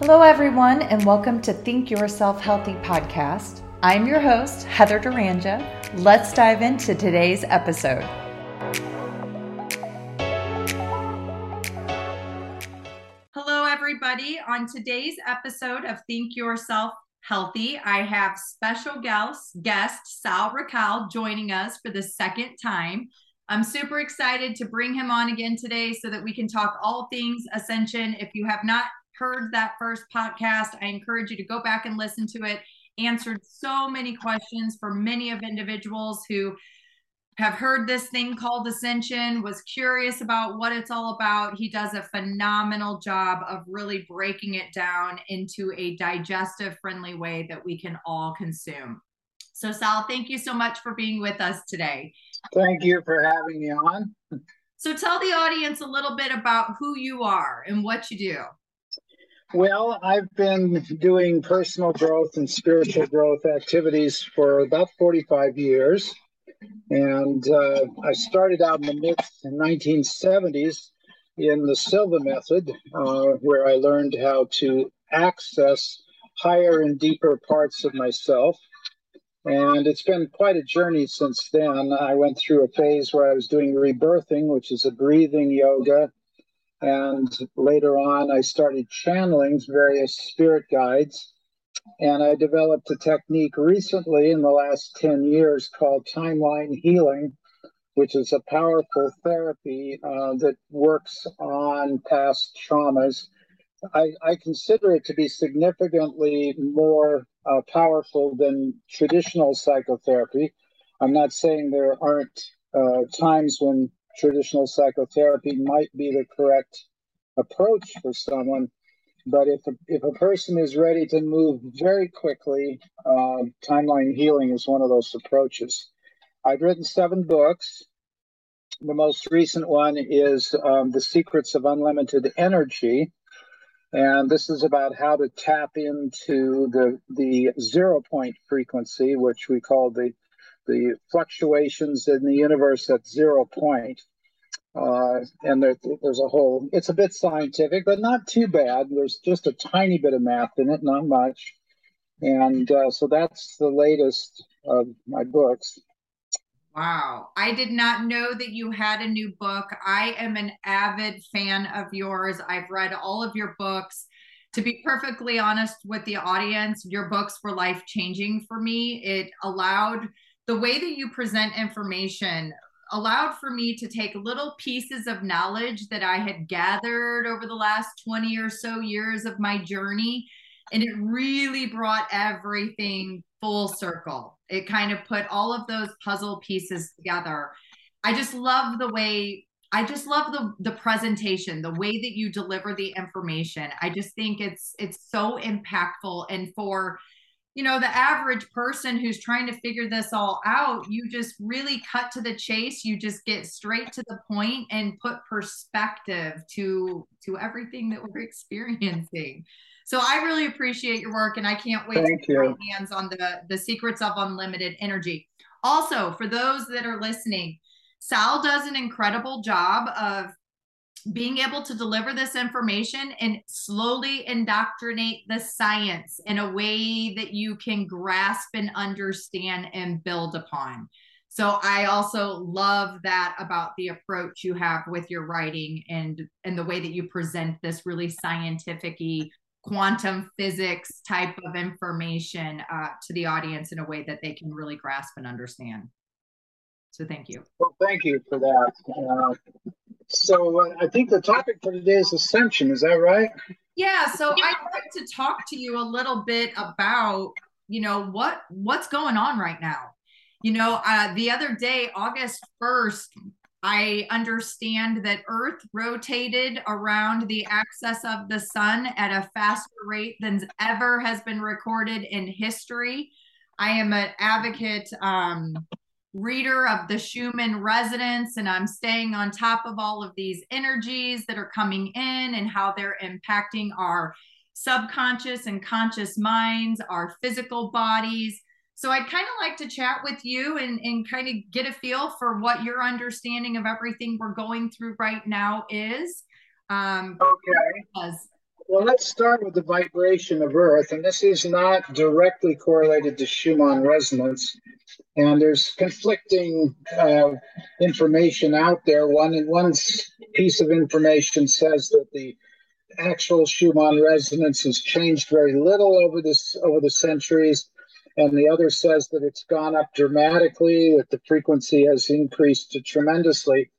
Hello, everyone, and welcome to Think Yourself Healthy podcast. I'm your host, Heather Duranja. Let's dive into today's episode. Hello, everybody. On today's episode of Think Yourself Healthy, I have special guest, guest Sal Rachele joining us for the second time. I'm super excited to bring him on again today so that we can talk all things ascension. If you have not heard that first podcast, I encourage you to go back and listen to it. Answered so many questions for many of individuals who have heard this thing called ascension, was curious about what it's all about. He does a phenomenal job of really breaking it down into a digestive friendly way that we can all consume. So, Sal, thank you so much for being with us today. Thank you for having me on. So, tell the audience a little bit about who you are and what you do. Well, I've been doing personal growth and spiritual growth activities for about 45 years. And uh, I started out in the mid 1970s in the Silva method, uh, where I learned how to access higher and deeper parts of myself. And it's been quite a journey since then. I went through a phase where I was doing rebirthing, which is a breathing yoga and later on, I started channeling various spirit guides. And I developed a technique recently in the last 10 years called timeline healing, which is a powerful therapy uh, that works on past traumas. I, I, consider it to be significantly more uh, powerful than traditional psychotherapy. I'm not saying there aren't uh, times when traditional psychotherapy might be the correct approach for someone. But if a, if a person is ready to move very quickly, uh, timeline healing is one of those approaches. I've written seven books. The most recent one is um, The Secrets of Unlimited Energy. And this is about how to tap into the, the zero point frequency, which we call the the fluctuations in the universe at zero point. Uh, and there, there's a whole, it's a bit scientific, but not too bad. There's just a tiny bit of math in it, not much. And uh, so that's the latest of my books. Wow. I did not know that you had a new book. I am an avid fan of yours. I've read all of your books to be perfectly honest with the audience, your books were life changing for me. It allowed the way that you present information allowed for me to take little pieces of knowledge that I had gathered over the last 20 or so years of my journey. And it really brought everything full circle. It kind of put all of those puzzle pieces together. I just love the way I just love the the presentation, the way that you deliver the information. I just think it's it's so impactful and for you know the average person who's trying to figure this all out you just really cut to the chase. You just get straight to the point and put perspective to to everything that we're experiencing. So i really appreciate your work and i can't wait Thank to get my hands on the the secrets of unlimited energy. Also for those that are listening sal does an incredible job of being able to deliver this information and slowly indoctrinate the science in a way that you can grasp and understand and build upon. So I also love that about the approach you have with your writing and and the way that you present this really scientific quantum physics type of information uh, to the audience in a way that they can really grasp and understand. So thank you. Well, thank you for that. Uh, so uh, I think the topic for today is ascension. Is that right? Yeah. So I'd like to talk to you a little bit about, you know, what what's going on right now. You know, uh, the other day, August first, I understand that Earth rotated around the axis of the sun at a faster rate than ever has been recorded in history. I am an advocate um, reader of the Schumann resonance, and I'm staying on top of all of these energies that are coming in and how they're impacting our subconscious and conscious minds, our physical bodies. So I'd kind of like to chat with you and, and kind of get a feel for what your understanding of everything we're going through right now is. Um, okay. Well, let's start with the vibration of Earth, and this is not directly correlated to Schumann resonance. And there's conflicting uh, information out there. One one piece of information says that the actual Schumann resonance has changed very little over this over the centuries, and the other says that it's gone up dramatically, that the frequency has increased tremendously.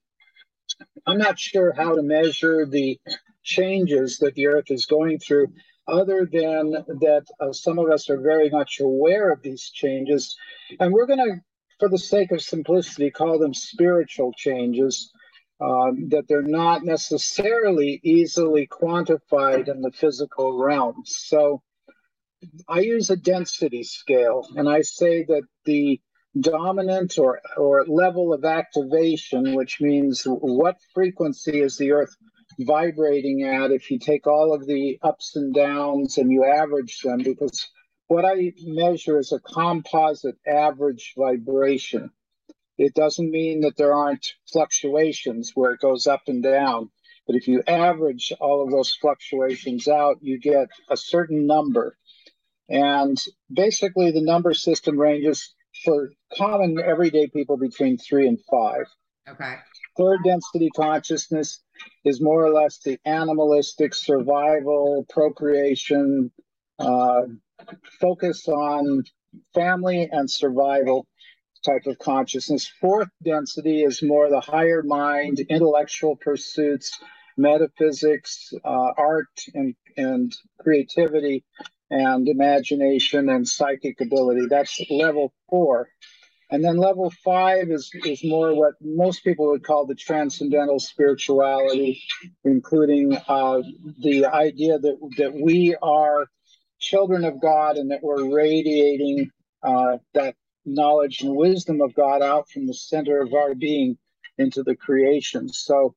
I'm not sure how to measure the changes that the Earth is going through, other than that uh, some of us are very much aware of these changes. And we're going to, for the sake of simplicity, call them spiritual changes. Um, that they're not necessarily easily quantified in the physical realm. So I use a density scale, and I say that the dominant or, or level of activation, which means what frequency is the Earth vibrating at if you take all of the ups and downs and you average them, because what I measure is a composite average vibration. It doesn't mean that there aren't fluctuations where it goes up and down. But if you average all of those fluctuations out, you get a certain number. And basically, the number system ranges for common everyday people between three and five. Okay. Third density consciousness is more or less the animalistic survival, procreation, uh, focus on family and survival type of consciousness. Fourth density is more the higher mind, intellectual pursuits, metaphysics, uh, art, and, and creativity and imagination and psychic ability. That's level four. And then level five is, is more what most people would call the transcendental spirituality, including uh, the idea that, that we are children of God and that we're radiating uh, that knowledge and wisdom of God out from the center of our being into the creation. So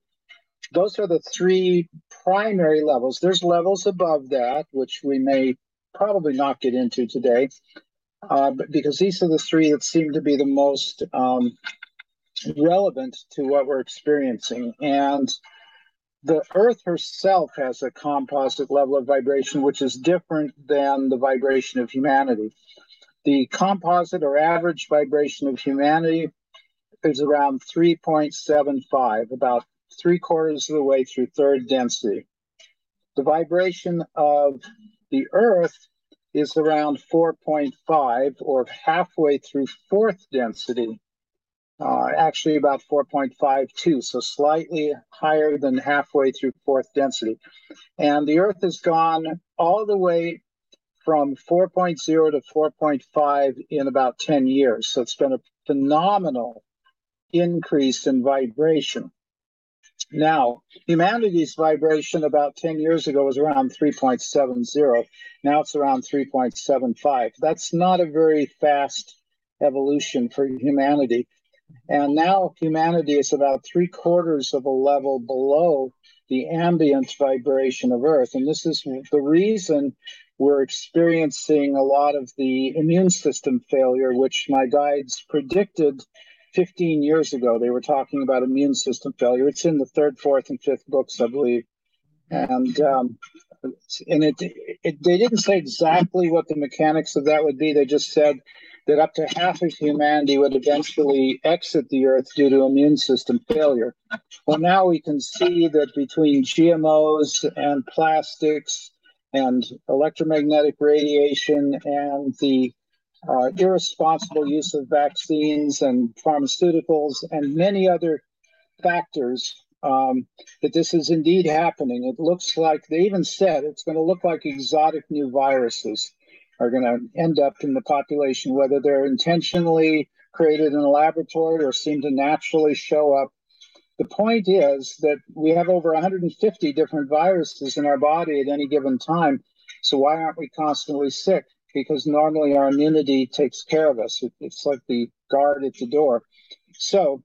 those are the three primary levels. There's levels above that, which we may probably not get into today, uh, because these are the three that seem to be the most um, relevant to what we're experiencing. And the Earth herself has a composite level of vibration, which is different than the vibration of humanity. The composite or average vibration of humanity is around 3.75, about three quarters of the way through third density. The vibration of the Earth is around 4.5 or halfway through fourth density. Uh, actually, about 4.52, so slightly higher than halfway through fourth density. And the Earth has gone all the way from 4.0 to 4.5 in about 10 years. So it's been a phenomenal increase in vibration. Now, humanity's vibration about 10 years ago was around 3.70. Now it's around 3.75. That's not a very fast evolution for humanity. And now humanity is about three quarters of a level below the ambient vibration of Earth. And this is the reason we're experiencing a lot of the immune system failure, which my guides predicted 15 years ago, they were talking about immune system failure. It's in the third, fourth, and fifth books, I believe. And um, and it, it they didn't say exactly what the mechanics of that would be. They just said that up to half of humanity would eventually exit the earth due to immune system failure. Well, now we can see that between GMOs and plastics and electromagnetic radiation and the uh, irresponsible use of vaccines and pharmaceuticals and many other factors um, that this is indeed happening. It looks like they even said it's going to look like exotic new viruses are going to end up in the population, whether they're intentionally created in a laboratory or seem to naturally show up. The point is that we have over 150 different viruses in our body at any given time. So why aren't we constantly sick? Because normally our immunity takes care of us. It, it's like the guard at the door. So,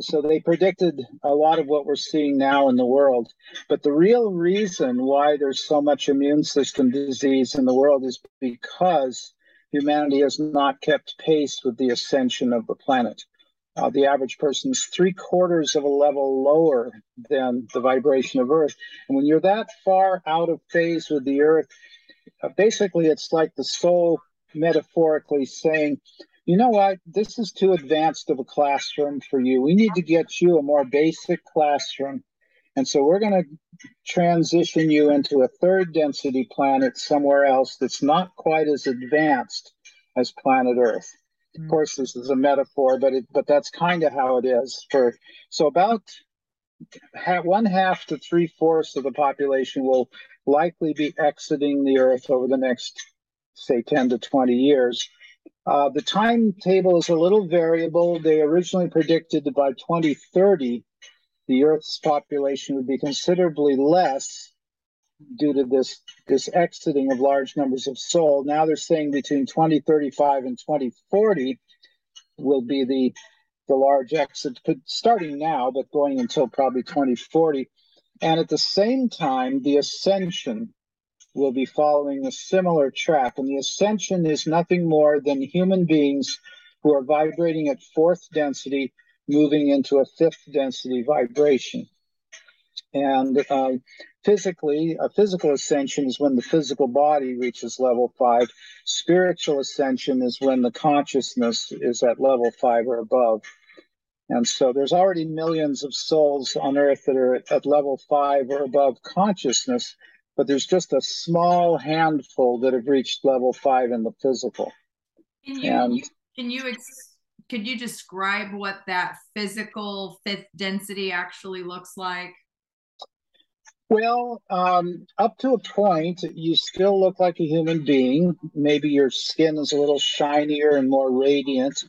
so they predicted a lot of what we're seeing now in the world. But the real reason why there's so much immune system disease in the world is because humanity has not kept pace with the ascension of the planet. uh, the average person is three quarters of a level lower than the vibration of Earth. And when you're that far out of phase with the Earth, uh, basically it's like the soul metaphorically saying, you know what, this is too advanced of a classroom for you. We need to get you a more basic classroom. And so we're going to transition you into a third density planet somewhere else that's not quite as advanced as planet Earth. Of mm. course, this is a metaphor, but it, but that's kind of how it is. For so about one half to three fourths of the population will likely be exiting the Earth over the next, say, ten to twenty years. Uh, the timetable is a little variable. They originally predicted that by 2030, the Earth's population would be considerably less due to this this exiting of large numbers of soul. Now they're saying between 2035 and 2040 will be the the large exit, starting now, but going until probably 2040. And at the same time, the ascension will be following a similar track. And the ascension is nothing more than human beings who are vibrating at fourth density, moving into a fifth density vibration. And uh, physically, a physical ascension is when the physical body reaches level five. Spiritual ascension is when the consciousness is at level five or above. And so there's already millions of souls on earth that are at level five or above consciousness, but there's just a small handful that have reached level five in the physical. Can you, and, can you ex- could you describe what that physical fifth density actually looks like? Well, um, up to a point, you still look like a human being. Maybe your skin is a little shinier and more radiant.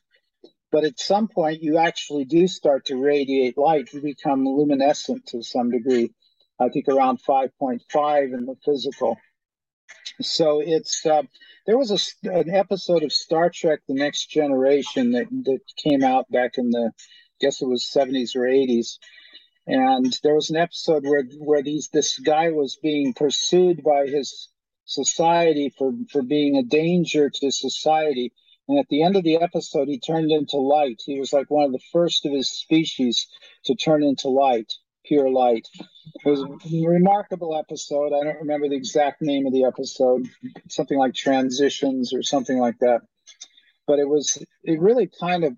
But at some point, you actually do start to radiate light. You become luminescent to some degree. I think around 5.5 in the physical. So it's uh, there was a, an episode of Star Trek: The Next Generation that that came out back in the, I guess it was 70s or 80s, and there was an episode where where these this guy was being pursued by his society for for being a danger to society and at the end of the episode he turned into light. He was like one of the first of his species to turn into light pure light. It was a remarkable episode. I don't remember the exact name of the episode something like transitions or something like that. But it was it really kind of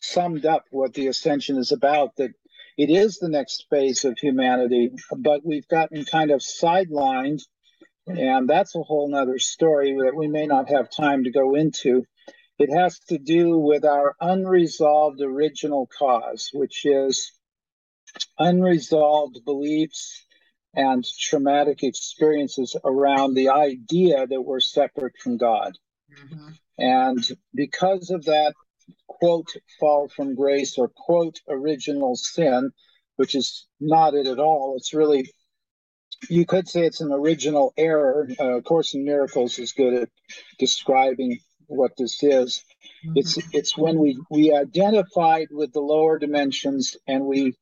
summed up what the ascension is about that it is the next phase of humanity, but we've gotten kind of sidelined, and that's a whole nother story that we may not have time to go into. It has to do with our unresolved original cause, which is unresolved beliefs and traumatic experiences around the idea that we're separate from God. Mm-hmm. And because of that quote fall from grace or quote original sin, which is not it at all. It's really, you could say it's an original error. Uh, Course in Miracles is good at describing what this is. Mm-hmm. It's it's when we we identified with the lower dimensions and we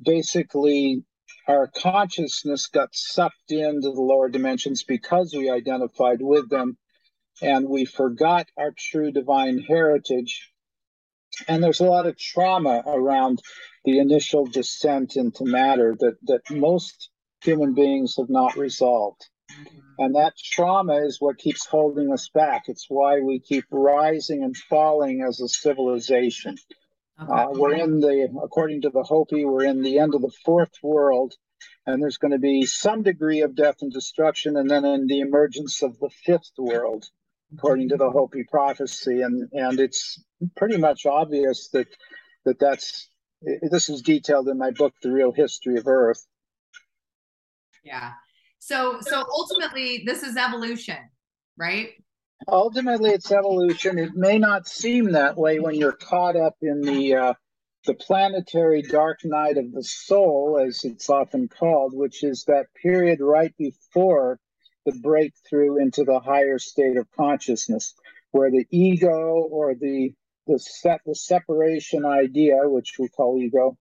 basically our consciousness got sucked into the lower dimensions because we identified with them and we forgot our true divine heritage and there's a lot of trauma around the initial descent into matter that, that most human beings have not resolved. And that trauma is what keeps holding us back. It's why we keep rising and falling as a civilization. Okay. Uh, we're in the, according to the Hopi, we're in the end of the fourth world, and there's going to be some degree of death and destruction, and then in the emergence of the fifth world according to the Hopi prophecy, and and it's pretty much obvious that that that's this is detailed in my book, The Real History of Earth. Yeah. So so ultimately, this is evolution, right? Ultimately, it's evolution. It may not seem that way when you're caught up in the uh, the planetary dark night of the soul, as it's often called, which is that period right before the breakthrough into the higher state of consciousness, where the ego or the the set the separation idea, which we call ego,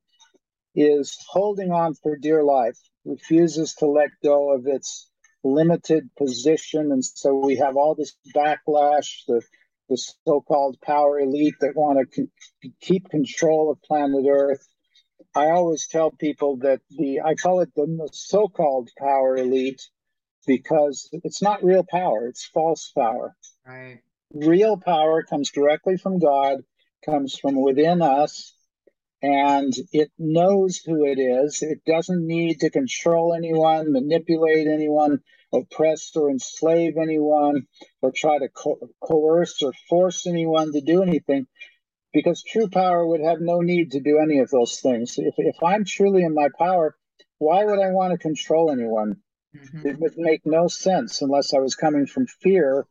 is holding on for dear life, refuses to let go of its limited position, and so we have all this backlash. The the so-called power elite that want to con- keep control of planet Earth. I always tell people that the I call it the so-called power elite because it's not real power; it's false power. Right. Real power comes directly from God, comes from within us, and it knows who it is. It doesn't need to control anyone, manipulate anyone, oppress or enslave anyone, or try to co- coerce or force anyone to do anything, because true power would have no need to do any of those things. If, if I'm truly in my power, why would I want to control anyone? Mm-hmm. It would make no sense unless I was coming from fear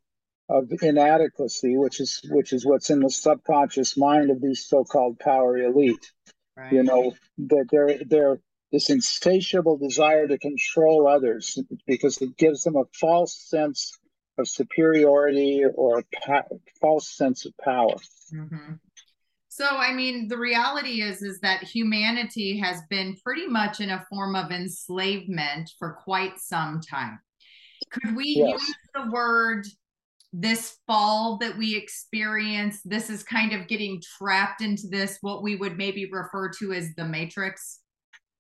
of inadequacy, which is which is what's in the subconscious mind of these so-called power elite. Right. You know, that they're they're this insatiable desire to control others because it gives them a false sense of superiority or a false sense of power. Mm-hmm. So, I mean, the reality is is that humanity has been pretty much in a form of enslavement for quite some time. Could we yes. use the word this fall that we experience? This is kind of getting trapped into this, what we would maybe refer to as the matrix.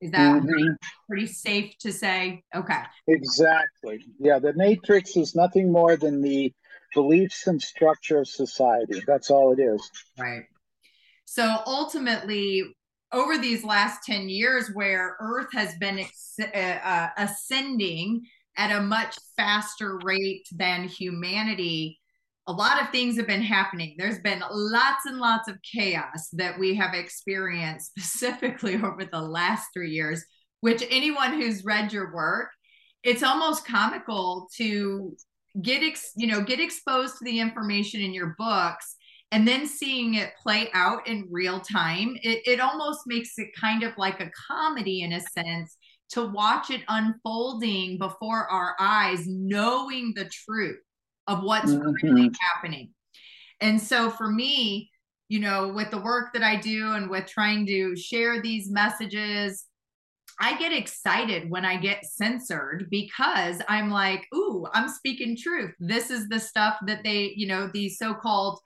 Is that mm-hmm. pretty, pretty safe to say? Okay. Exactly. Yeah, the matrix is nothing more than the beliefs and structure of society. That's all it is. Right. So ultimately, over these last 10 years, where Earth has been ex- uh, uh, ascending at a much faster rate than humanity, a lot of things have been happening. There's been lots and lots of chaos that we have experienced specifically over the last three years, which anyone who's read your work, it's almost comical to get ex, you know get exposed to the information in your books and then seeing it play out in real time it, it almost makes it kind of like a comedy in a sense to watch it unfolding before our eyes knowing the truth of what's mm-hmm. really happening. And so for me, you know, with the work that I do and with trying to share these messages, I get excited when I get censored because I'm like, ooh, I'm speaking truth. This is the stuff that they, you know, these so called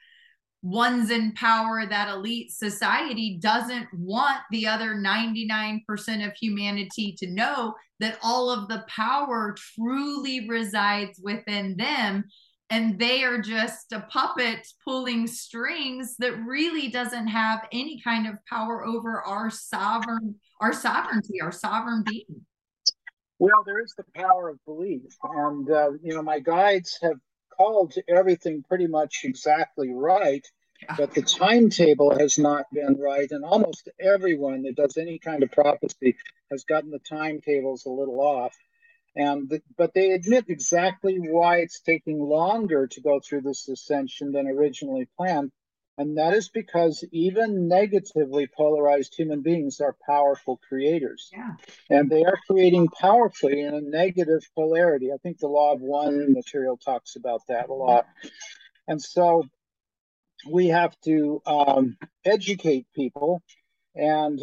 ones in power, that elite society doesn't want the other 99% of humanity to know that all of the power truly resides within them. And they are just a puppet pulling strings that really doesn't have any kind of power over our sovereign our sovereignty our sovereign being. Well there is the power of belief. And uh, you know my guides have called everything pretty much exactly right but the timetable has not been right and almost everyone that does any kind of prophecy has gotten the timetables a little off. And the, but they admit exactly why it's taking longer to go through this ascension than originally planned and that is because even negatively polarized human beings are powerful creators. Yeah. and they are creating powerfully in a negative polarity. I think the law of one material talks about that a lot. And so we have to um, educate people and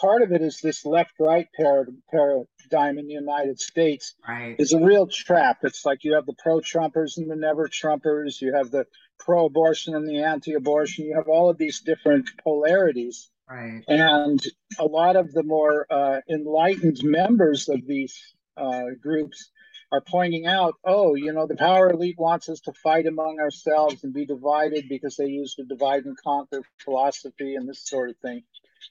part of it is this left right paradigm in the United States right. is a real trap. It's like you have the pro Trumpers and the never Trumpers, you have the pro abortion and the anti abortion, you have all of these different polarities. Right. And a lot of the more uh, enlightened members of these uh, groups are pointing out, oh, you know, the power elite wants us to fight among ourselves and be divided because they use the divide and conquer philosophy and this sort of thing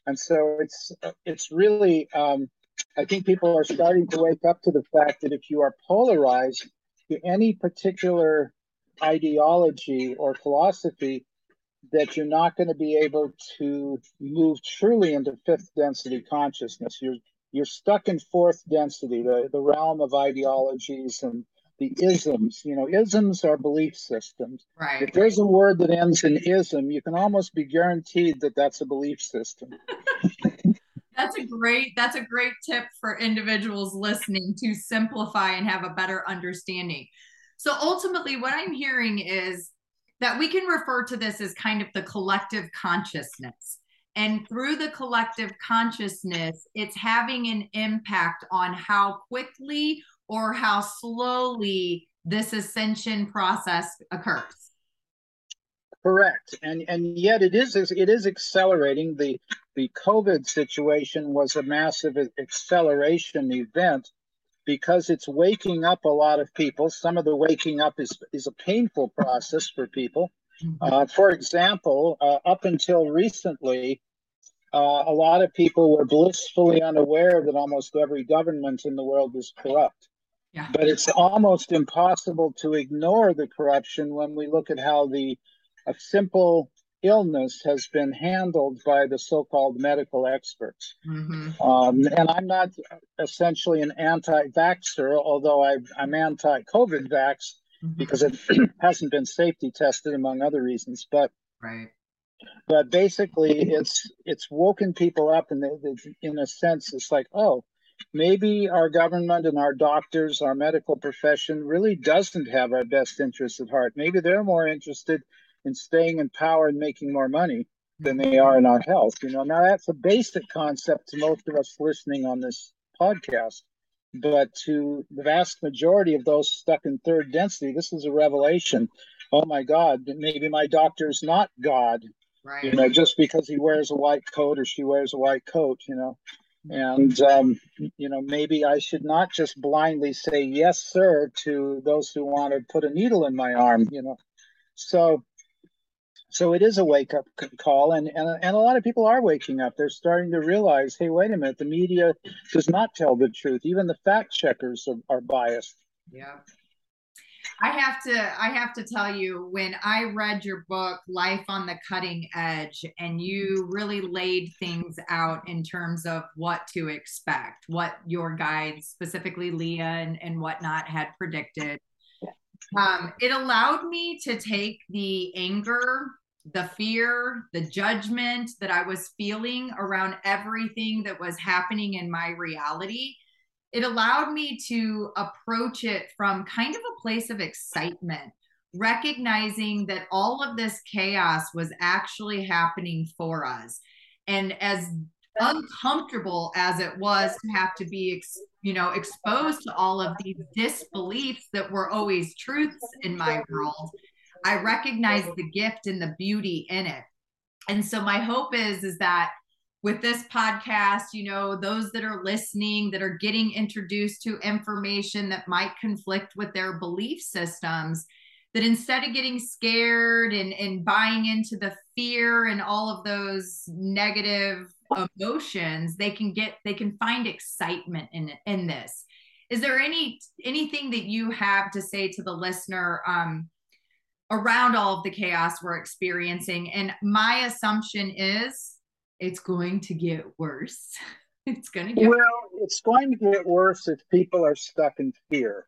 and so it's it's really um, I think people are starting to wake up to the fact that if you are polarized to any particular ideology or philosophy, that you're not going to be able to move truly into fifth density consciousness. You're you're stuck in fourth density, the, the realm of ideologies and the isms. You know, isms are belief systems. Right. If there's a word that ends in ism, you can almost be guaranteed that that's a belief system. that's a great that's a great tip for individuals listening to simplify and have a better understanding. So ultimately what I'm hearing is that we can refer to this as kind of the collective consciousness. And through the collective consciousness, it's having an impact on how quickly or how slowly this ascension process occurs? Correct, and and yet it is it is accelerating. the The COVID situation was a massive acceleration event because it's waking up a lot of people. Some of the waking up is is a painful process for people. Mm-hmm. Uh, for example, uh, up until recently, uh, a lot of people were blissfully unaware that almost every government in the world is corrupt. Yeah. But it's almost impossible to ignore the corruption when we look at how the a simple illness has been handled by the so-called medical experts. Mm-hmm. Um, and I'm not essentially an anti-vaxxer, although I, am anti-COVID vax mm-hmm. because it hasn't been safety tested, among other reasons. But right. But basically, it's it's woken people up, and in a sense, it's like, oh, maybe our government and our doctors, our medical profession, really doesn't have our best interests at heart. Maybe they're more interested in staying in power and making more money than they are in our health. You know, now that's a basic concept to most of us listening on this podcast. But to the vast majority of those stuck in third density, this is a revelation. Oh my God, maybe my doctor's not God. Right. You know, just because he wears a white coat or she wears a white coat, you know. And um, you know, maybe I should not just blindly say yes, sir, to those who want to put a needle in my arm. You know, so so it is a wake up call and, and and a lot of people are waking up. They're starting to realize hey wait a minute the media does not tell the truth. Even the fact checkers are, are biased. Yeah i have to i have to tell you when i read your book life on the cutting edge and you really laid things out in terms of what to expect what your guides specifically leah and, and whatnot had predicted um, it allowed me to take the anger the fear, the judgment that I was feeling around everything that was happening in my reality, it allowed me to approach it from kind of a place of excitement, recognizing that all of this chaos was actually happening for us. And as uncomfortable as it was to have to be you know exposed to all of these disbeliefs that were always truths in my world I recognize the gift and the beauty in it. And so my hope is is that with this podcast, you know, those that are listening that are getting introduced to information that might conflict with their belief systems, that instead of getting scared and, and buying into the fear and all of those negative emotions, they can get they can find excitement in in this. Is there any anything that you have to say to the listener? Um, around all of the chaos we're experiencing. And my assumption is it's going to get worse. it's going to get well. Worse. It's going to get worse if people are stuck in fear.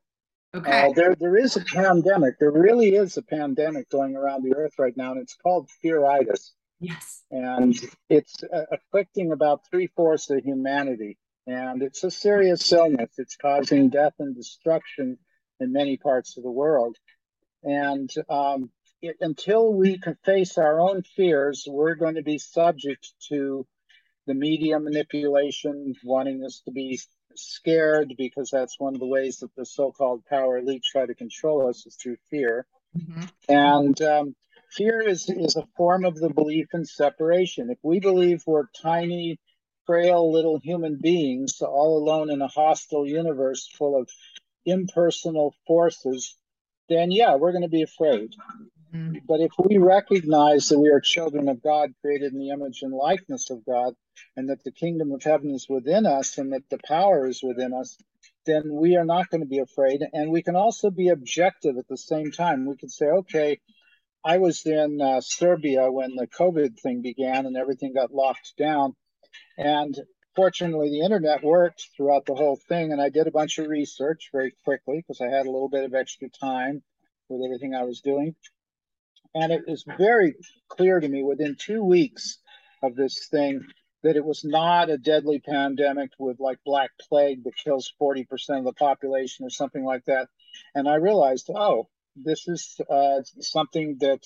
Okay. Uh, there, there is a pandemic. There really is a pandemic going around the earth right now, and it's called fearitis. Yes. And it's uh, afflicting about three fourths of humanity. And it's a serious illness. It's causing death and destruction in many parts of the world. And um, it, until we can face our own fears, we're going to be subject to the media manipulation, wanting us to be scared because that's one of the ways that the so-called power elite try to control us is through fear. Mm-hmm. And um, fear is is a form of the belief in separation. If we believe we're tiny, frail little human beings all alone in a hostile universe full of impersonal forces then yeah, we're going to be afraid. Mm-hmm. But if we recognize that we are children of God, created in the image and likeness of God, and that the kingdom of heaven is within us and that the power is within us, then we are not going to be afraid. And we can also be objective at the same time. We can say, okay, I was in uh, Serbia when the COVID thing began and everything got locked down. And fortunately, the internet worked throughout the whole thing, and I did a bunch of research very quickly because I had a little bit of extra time with everything I was doing. And it was very clear to me within two weeks of this thing that it was not a deadly pandemic with like black plague that kills 40% of the population or something like that. And I realized, oh, this is uh, something that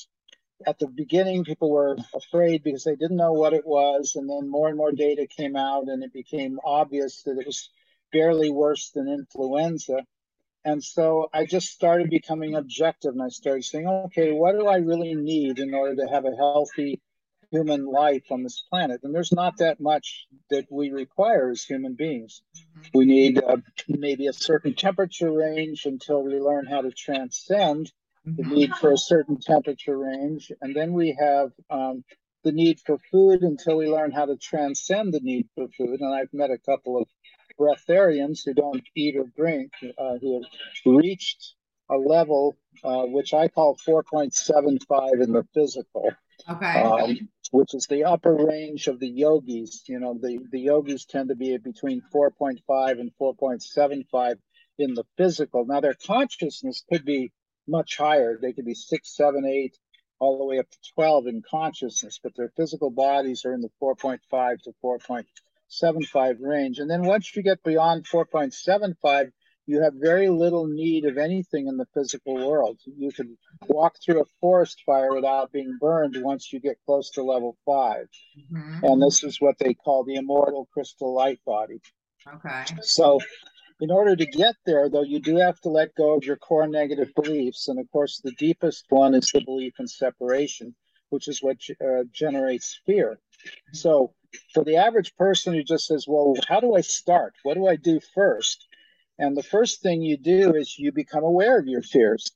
at the beginning people were afraid because they didn't know what it was and then more and more data came out and it became obvious that it was barely worse than influenza And so I just started becoming objective and I started saying, okay, what do I really need in order to have a healthy human life on this planet? And there's not that much that we require as human beings. Mm-hmm. We need uh, maybe a certain temperature range until we learn how to transcend the mm-hmm. need for a certain temperature range. And then we have um, the need for food until we learn how to transcend the need for food. And I've met a couple of breatharians who don't eat or drink, uh, who have reached a level uh, which I call 4.75 in the physical. Okay. Um, which is the upper range of the yogis. You know, the, the yogis tend to be between 4.5 and 4.75 in the physical. Now, their consciousness could be much higher. They could be six, seven, eight, all the way up to 12 in consciousness, but their physical bodies are in the 4.5 to 4.75 range. And then once you get beyond 4.75, you have very little need of anything in the physical world. You can walk through a forest fire without being burned once you get close to level 5 mm-hmm. And this is what they call the immortal crystal light body. Okay. So in order to get there, though, you do have to let go of your core negative beliefs. And of course, the deepest one is the belief in separation, which is what uh, generates fear. So, for the average person who just says, Well, how do I start? What do I do first? And the first thing you do is you become aware of your fears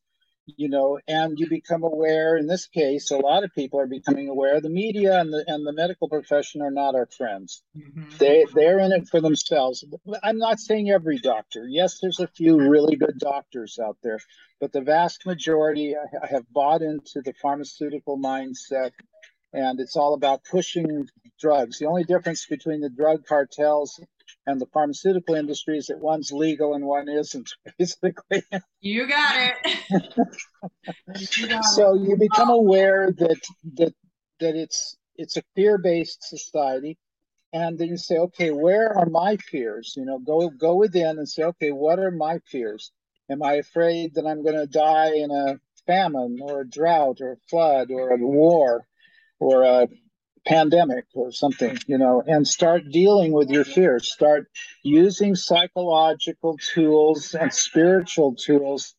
you know, and you become aware. In this case, a lot of people are becoming aware. The media and the and the medical profession are not our friends. Mm-hmm. They they're in it for themselves. I'm not saying every doctor. Yes, there's a few really good doctors out there, but the vast majority I have bought into the pharmaceutical mindset, and it's all about pushing drugs. The only difference between the drug cartels and the pharmaceutical industry is that one's legal and one isn't, basically. You got it. you got so it. you become aware that that that it's it's a fear-based society. And then you say, okay, where are my fears? You know, go go within and say, okay, what are my fears? Am I afraid that I'm going to die in a famine or a drought or a flood or a war or a pandemic or something, you know, and start dealing with your fears. Start using psychological tools and spiritual tools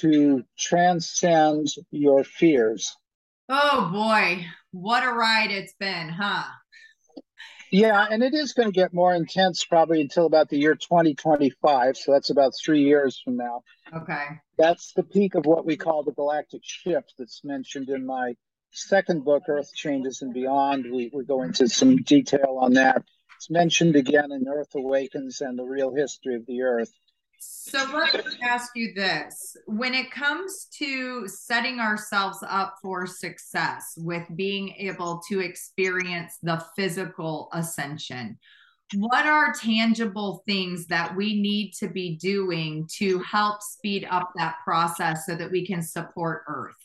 to transcend your fears. Oh boy, what a ride it's been, huh? Yeah, and it is going to get more intense probably until about the year 2025. So that's about three years from now. Okay. That's the peak of what we call the galactic shift that's mentioned in my second book, Earth Changes and Beyond, we, we go into some detail on that. It's mentioned again in Earth Awakens and the Real History of the Earth. So let me ask you this. When it comes to setting ourselves up for success with being able to experience the physical ascension, what are tangible things that we need to be doing to help speed up that process so that we can support Earth?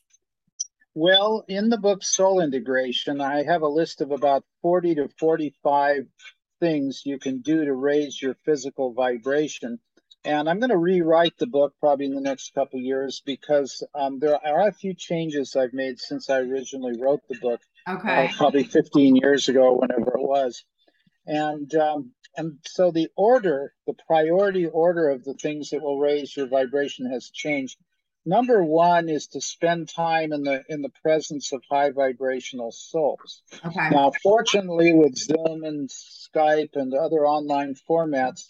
Well, in the book Soul Integration, I have a list of about 40 to 45 things you can do to raise your physical vibration. And I'm going to rewrite the book probably in the next couple years because um, there are a few changes I've made since I originally wrote the book. Okay. Uh, probably 15 years ago, whenever it was. And um, and so the order, the priority order of the things that will raise your vibration has changed number one is to spend time in the in the presence of high vibrational souls. Okay. Now fortunately with zoom and skype and other online formats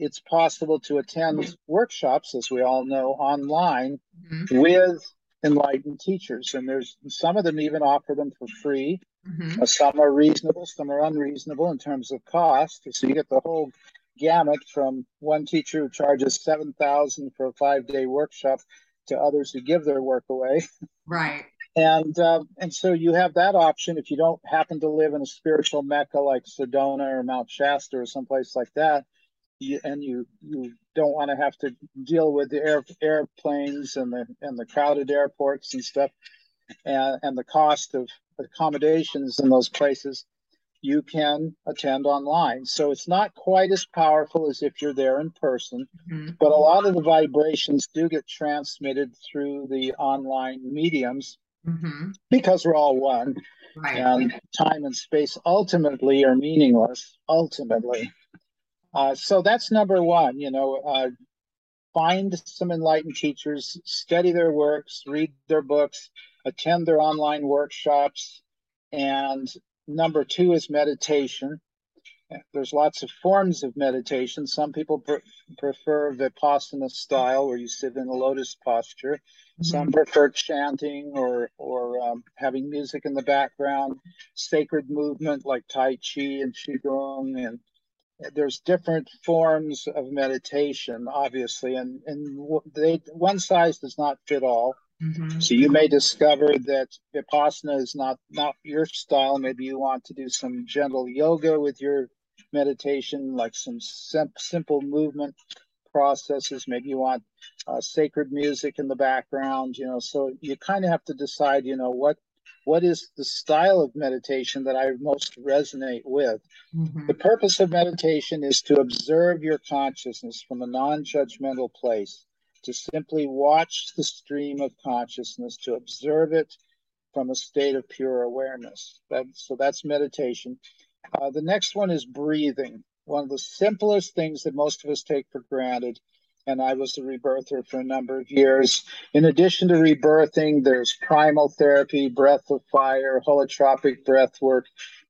it's possible to attend workshops as we all know online mm-hmm. with enlightened teachers. And there's some of them even offer them for free. Mm-hmm. uh, some are reasonable some are unreasonable in terms of cost. So you get the whole gamut from one teacher who charges 7000 for a five day workshop to others who give their work away. Right. And uh, and so you have that option if you don't happen to live in a spiritual mecca like Sedona or Mount Shasta or someplace like that, you, and you you don't want to have to deal with the air, airplanes and the and the crowded airports and stuff, and, and the cost of accommodations in those places you can attend online. So it's not quite as powerful as if you're there in person, mm-hmm. but a lot of the vibrations do get transmitted through the online mediums mm-hmm. because we're all one. Right. And time and space ultimately are meaningless, ultimately. Uh, so that's number one, you know, uh, find some enlightened teachers, study their works, read their books, attend their online workshops. And number two is meditation. There's lots of forms of meditation. Some people pre- prefer Vipassana style, where you sit in a lotus posture. Mm-hmm. Some prefer chanting or or um, having music in the background, sacred movement like Tai Chi and Qigong, and there's different forms of meditation, obviously, and and they one size does not fit all. Mm-hmm. So you may discover that vipassana is not not your style. Maybe you want to do some gentle yoga with your meditation, like some sim- simple movement processes. Maybe you want uh, sacred music in the background. You know, so you kind of have to decide. You know what what is the style of meditation that I most resonate with. Mm-hmm. The purpose of meditation is to observe your consciousness from a non judgmental place, to simply watch the stream of consciousness, to observe it from a state of pure awareness. That, so that's meditation. Uh, the next one is breathing, one of the simplest things that most of us take for granted and I was a rebirther for a number of years. In addition to rebirthing, there's primal therapy, breath of fire, holotropic breath work,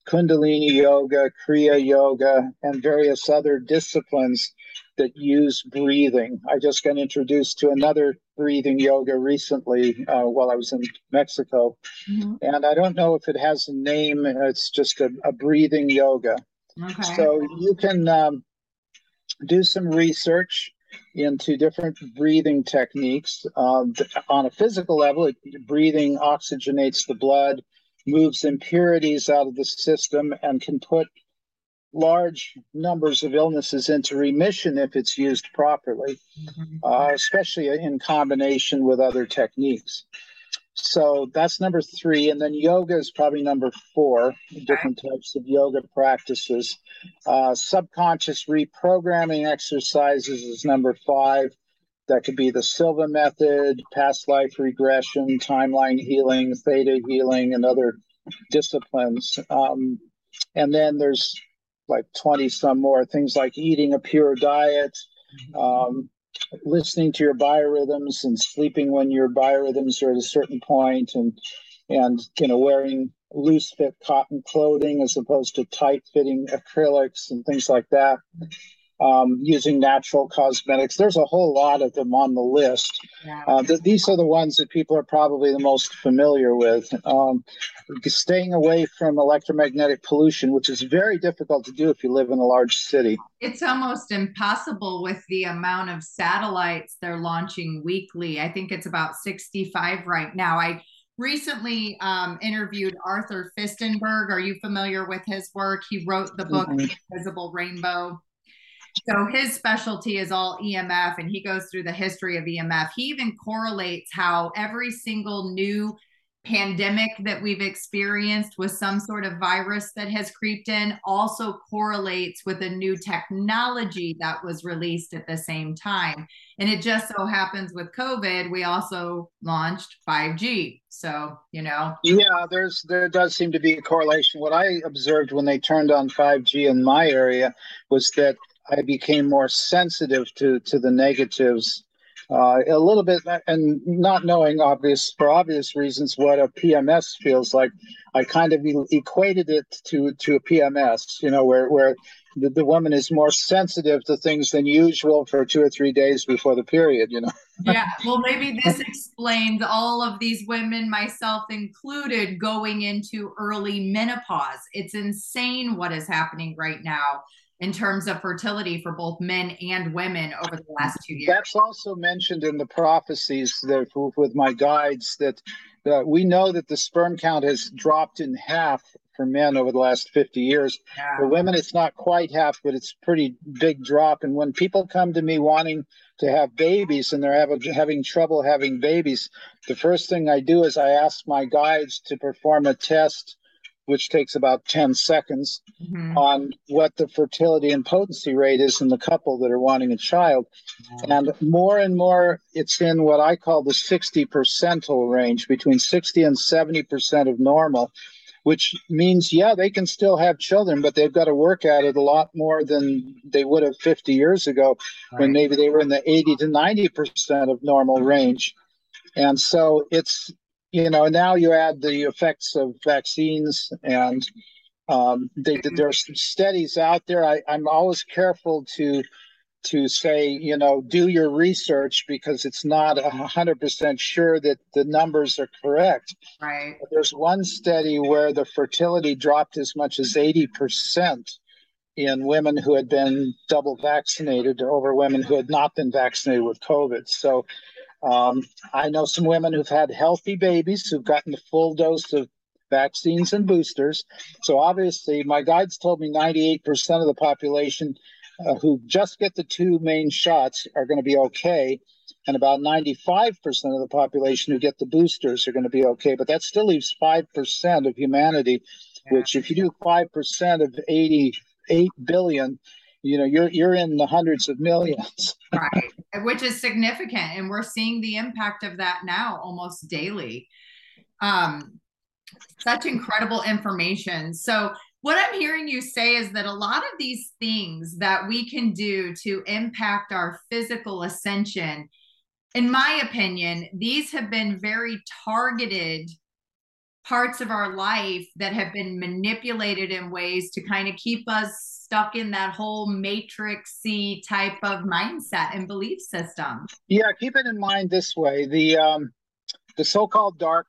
Kundalini yoga, Kriya yoga, and various other disciplines that use breathing. I just got introduced to another breathing yoga recently uh, while I was in Mexico. Mm-hmm. And I don't know if it has a name, it's just a, a breathing yoga. Okay. So you can um, do some research into different breathing techniques. Um, on a physical level, it, breathing oxygenates the blood, moves impurities out of the system, and can put large numbers of illnesses into remission if it's used properly, mm-hmm. uh, especially in combination with other techniques. So that's number three. And then yoga is probably number four, different types of yoga practices. Uh, subconscious reprogramming exercises is number five. That could be the Silva method, past life regression, timeline healing, theta healing, and other disciplines. Um, and then there's like 20 some more things like eating a pure diet, um, listening to your biorhythms and sleeping when your biorhythms are at a certain point and and you know wearing loose fit cotton clothing as opposed to tight fitting acrylics and things like that um, using natural cosmetics. There's a whole lot of them on the list. Uh, th- these are the ones that people are probably the most familiar with. Um, staying away from electromagnetic pollution, which is very difficult to do if you live in a large city. It's almost impossible with the amount of satellites they're launching weekly. I think it's about 65 right now. I recently um, interviewed Arthur Firstenberg. Are you familiar with his work? He wrote the book mm-hmm. Invisible Rainbow. So his specialty is all EMF, and he goes through the history of EMF. He even correlates how every single new pandemic that we've experienced with some sort of virus that has creeped in also correlates with a new technology that was released at the same time. And it just so happens with COVID, we also launched 5G. So, you know. Yeah, there's there does seem to be a correlation. What I observed when they turned on 5G in my area was that I became more sensitive to to the negatives uh, a little bit, and not knowing obvious for obvious reasons what a PMS feels like. I kind of equated it to to a PMS, you know, where where the, the woman is more sensitive to things than usual for two or three days before the period, you know. yeah, well, maybe this explains all of these women, myself included, going into early menopause. It's insane what is happening right now in terms of fertility for both men and women over the last two years. That's also mentioned in the prophecies that with my guides that uh, we know that the sperm count has dropped in half for men over the last 50 years. Yeah. For women, it's not quite half, but it's pretty big drop. And when people come to me wanting to have babies and they're having, having trouble having babies, the first thing I do is I ask my guides to perform a test which takes about 10 seconds, mm-hmm. on what the fertility and potency rate is in the couple that are wanting a child. Mm-hmm. And more and more, it's in what I call the 60 percentile range, between 60 and 70% of normal, which means, yeah, they can still have children, but they've got to work at it a lot more than they would have 50 years ago right. when maybe they were in the 80 to 90% of normal range. And so it's, you know, now you add the effects of vaccines and um, they, there's studies out there. I, I'm always careful to to say, you know, do your research because it's not a hundred percent sure that the numbers are correct. Right. There's one study where the fertility dropped as much as 80% in women who had been double vaccinated over women who had not been vaccinated with COVID. So um, I know some women who've had healthy babies who've gotten the full dose of vaccines and boosters. So obviously, my guides told me 98% of the population uh, who just get the two main shots are going to be okay. And about 95% of the population who get the boosters are going to be okay. But that still leaves 5% of humanity, yeah. which, if you do 5% of 88 billion, you know you're you're in the hundreds of millions. Right. Which is significant and we're seeing the impact of that now almost daily. Um such incredible information. So what I'm hearing you say is that a lot of these things that we can do to impact our physical ascension, in my opinion, these have been very targeted parts of our life that have been manipulated in ways to kind of keep us stuck in that whole matrixy type of mindset and belief system. Yeah, keep it in mind this way: the um, the so-called dark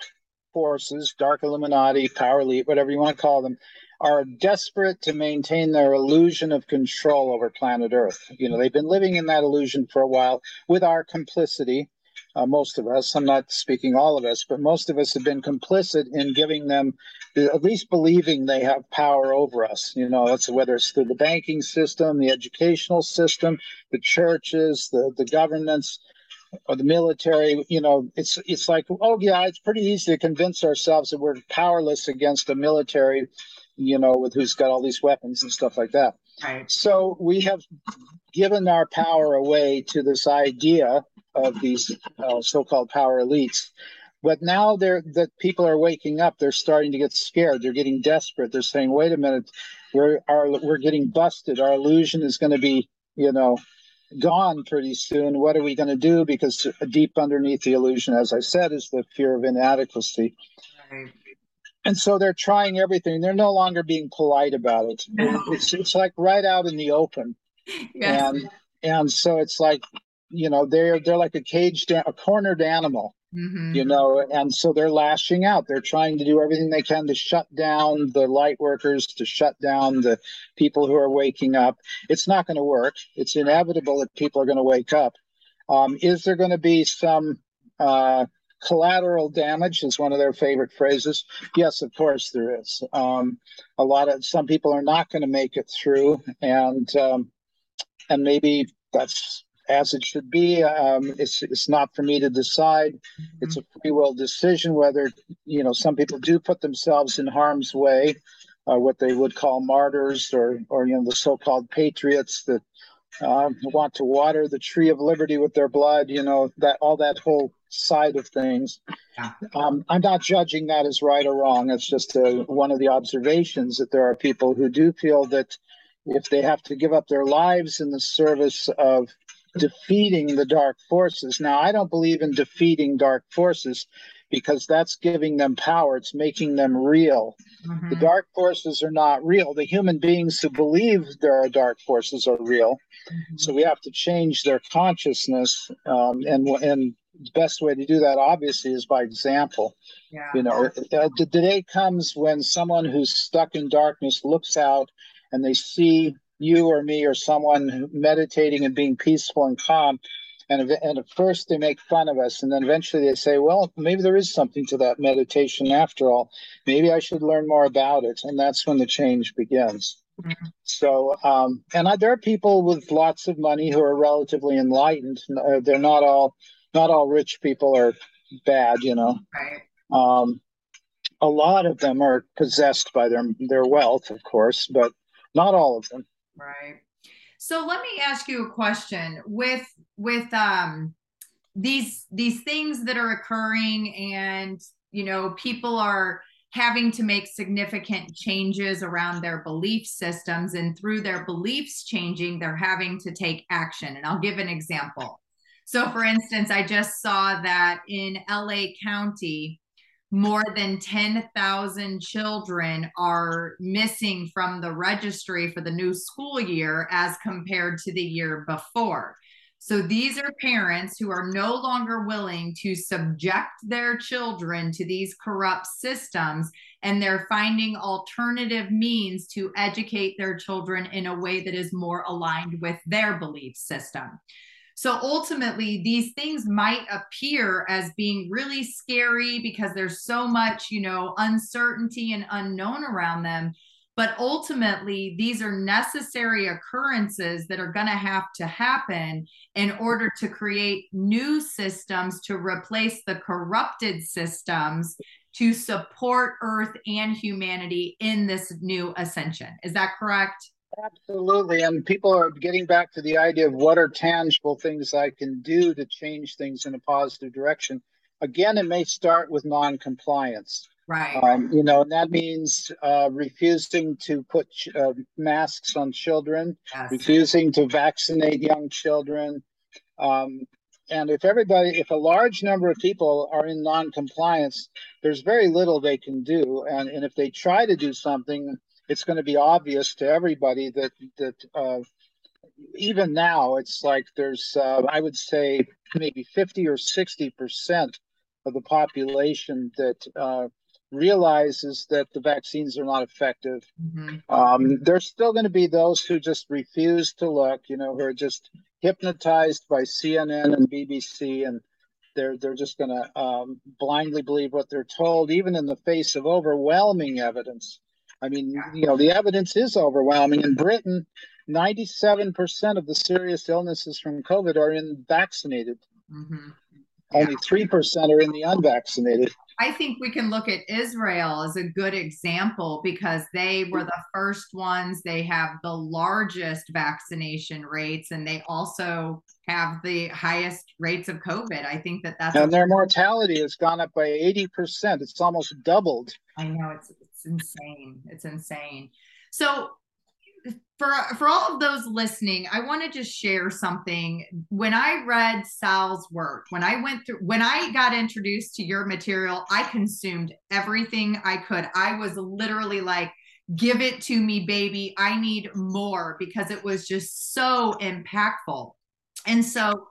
forces, dark Illuminati, power elite, whatever you want to call them, are desperate to maintain their illusion of control over planet Earth. You know, they've been living in that illusion for a while with our complicity. Uh, most of us, I'm not speaking all of us, but most of us have been complicit in giving them, at least believing they have power over us. You know, that's whether it's through the banking system, the educational system, the churches, the, the governments or the military you know it's it's like oh yeah it's pretty easy to convince ourselves that we're powerless against a military you know, with who's got all these weapons and stuff like that. Right. So we have given our power away to this idea of these uh, so-called power elites. But now they're that people are waking up. They're starting to get scared. They're getting desperate. They're saying, "Wait a minute, we're our, we're getting busted. Our illusion is going to be, you know, gone pretty soon. What are we going to do? Because deep underneath the illusion, as I said, is the fear of inadequacy. Right and so they're trying everything. They're no longer being polite about it. It's it's like right out in the open, yes. and and so it's like you know they're they're like a caged a cornered animal, mm-hmm. you know, and so they're lashing out. They're trying to do everything they can to shut down the light workers, to shut down the people who are waking up. It's not going to work. It's inevitable that people are going to wake up. Um, is there going to be some uh, collateral damage is one of their favorite phrases. Yes, of course there is. Um, a lot of some people are not going to make it through, and um, and maybe that's as it should be. Um, it's it's not for me to decide. Mm-hmm. It's a free will decision whether you know some people do put themselves in harm's way, uh, what they would call martyrs, or or you know the so-called patriots that uh, want to water the tree of liberty with their blood. You know that all that whole side of things. Yeah. Um, I'm not judging that as right or wrong. It's just a, one of the observations that there are people who do feel that if they have to give up their lives in the service of defeating the dark forces. Now, I don't believe in defeating dark forces because that's giving them power. It's making them real. Mm-hmm. The dark forces are not real. The human beings who believe there are dark forces are real. Mm-hmm. So we have to change their consciousness. Um, and and the best way to do that, obviously, is by example. Yeah. You know, uh, the day comes when someone who's stuck in darkness looks out and they see you or me or someone meditating and being peaceful and calm and, and at first they make fun of us and then eventually they say well maybe there is something to that meditation after all. Maybe i should learn more about it. And that's when the change begins. Mm-hmm. so um, and I, there are people with lots of money who are relatively enlightened. Uh, they're not all not all rich people are bad you know. Right. um, a lot of them are possessed by their their wealth of course but not all of them right so let me ask you a question with with um these these things that are occurring and you know people are having to make significant changes around their belief systems. And through their beliefs changing, they're having to take action. And I'll give an example. So, for instance, I just saw that in LA County, more than 10,000 children are missing from the registry for the new school year as compared to the year before. So these are parents who are no longer willing to subject their children to these corrupt systems, and they're finding alternative means to educate their children in a way that is more aligned with their belief system. So ultimately, these things might appear as being really scary because there's so much, you know, uncertainty and unknown around them. But ultimately, these are necessary occurrences that are going to have to happen in order to create new systems to replace the corrupted systems to support Earth and humanity in this new ascension. Is that correct? Absolutely. And people are getting back to the idea of what are tangible things I can do to change things in a positive direction. Again, it may start with non-compliance. Right. Um, you know, and that means uh, refusing to put uh, masks on children, yes. refusing to vaccinate young children. Um, and if everybody, if a large number of people are in non-compliance, there's very little they can do. And, and if they try to do something, it's going to be obvious to everybody that that uh, even now it's like there's uh, I would say maybe 50 or 60 percent of the population that uh, realizes that the vaccines are not effective. Mm-hmm. Um, there's still going to be those who just refuse to look, you know, who are just hypnotized by CNN and BBC and they're they're just going to um, blindly believe what they're told, even in the face of overwhelming evidence. I mean, you know, the evidence is overwhelming. In Britain, 97% of the serious illnesses from COVID are in vaccinated. Mm-hmm. Only 3% are in the unvaccinated. I think we can look at Israel as a good example because they were the first ones. They have the largest vaccination rates and they also have the highest rates of COVID. I think that that's. And their mortality has gone up by 80%. It's almost doubled. I know it's, it's insane. It's insane. So for for all of those listening, I want to just share something. When I read Sal's work, when I went through when I got introduced to your material, I consumed everything I could. I was literally like give it to me baby. I need more because it was just so impactful. And so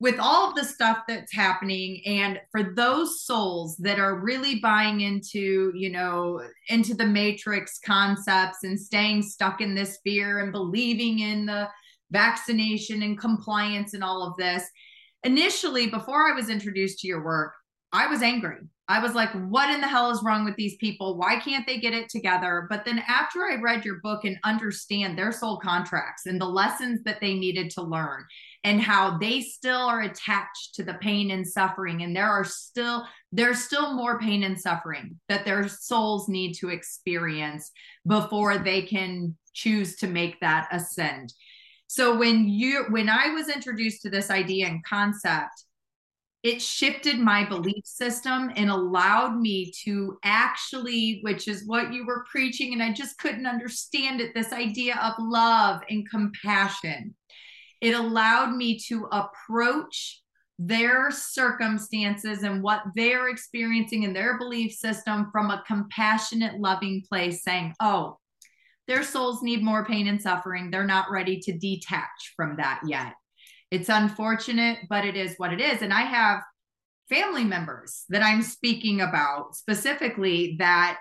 with all of the stuff that's happening and for those souls that are really buying into you know into the matrix concepts and staying stuck in this fear and believing in the vaccination and compliance and all of this initially before i was introduced to your work i was angry. I was like what in the hell is wrong with these people? Why can't they get it together? But then after i read your book and understand their soul contracts and the lessons that they needed to learn and how they still are attached to the pain and suffering and there are still there's still more pain and suffering that their souls need to experience before they can choose to make that ascend. So when you when i was introduced to this idea and concept it shifted my belief system and allowed me to actually which is what you were preaching and i just couldn't understand it this idea of love and compassion it allowed me to approach their circumstances and what they're experiencing in their belief system from a compassionate, loving place, saying, Oh, their souls need more pain and suffering. They're not ready to detach from that yet. It's unfortunate, but it is what it is. And I have family members that I'm speaking about specifically that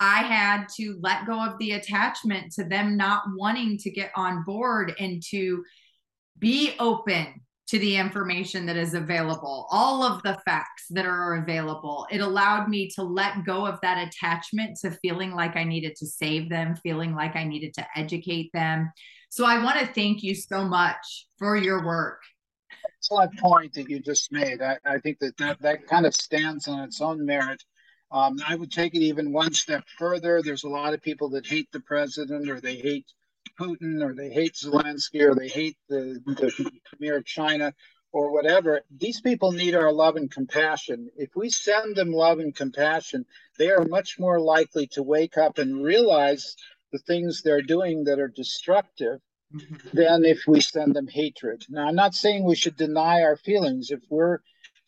I had to let go of the attachment to them not wanting to get on board and to be open to the information that is available, all of the facts that are available. It allowed me to let go of that attachment to feeling like I needed to save them, feeling like I needed to educate them. So I want to thank you so much for your work. Excellent point that you just made. I, I think that, that that kind of stands on its own merit. Um, I would take it even one step further. There's a lot of people that hate the president or they hate Putin or they hate Zelensky or they hate the, the premier of China or whatever, these people need our love and compassion. If we send them love and compassion, they are much more likely to wake up and realize the things they're doing that are destructive mm-hmm. than if we send them hatred. Now, I'm not saying we should deny our feelings. If we're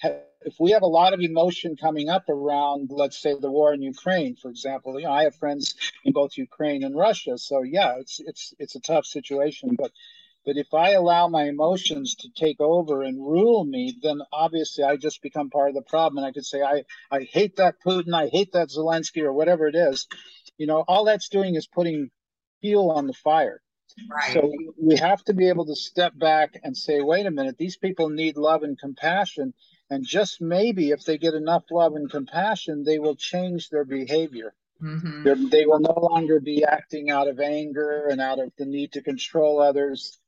if we have a lot of emotion coming up around, let's say, the war in Ukraine, for example, you know, I have friends in both Ukraine and Russia, so yeah, it's it's it's a tough situation. But but if I allow my emotions to take over and rule me, then obviously I just become part of the problem. And I could say, I, I hate that Putin, I hate that Zelensky, or whatever it is. You know, all that's doing is putting fuel on the fire. Right. So we have to be able to step back and say, wait a minute, these people need love and compassion. And just maybe if they get enough love and compassion, they will change their behavior. Mm-hmm. They will no longer be acting out of anger and out of the need to control others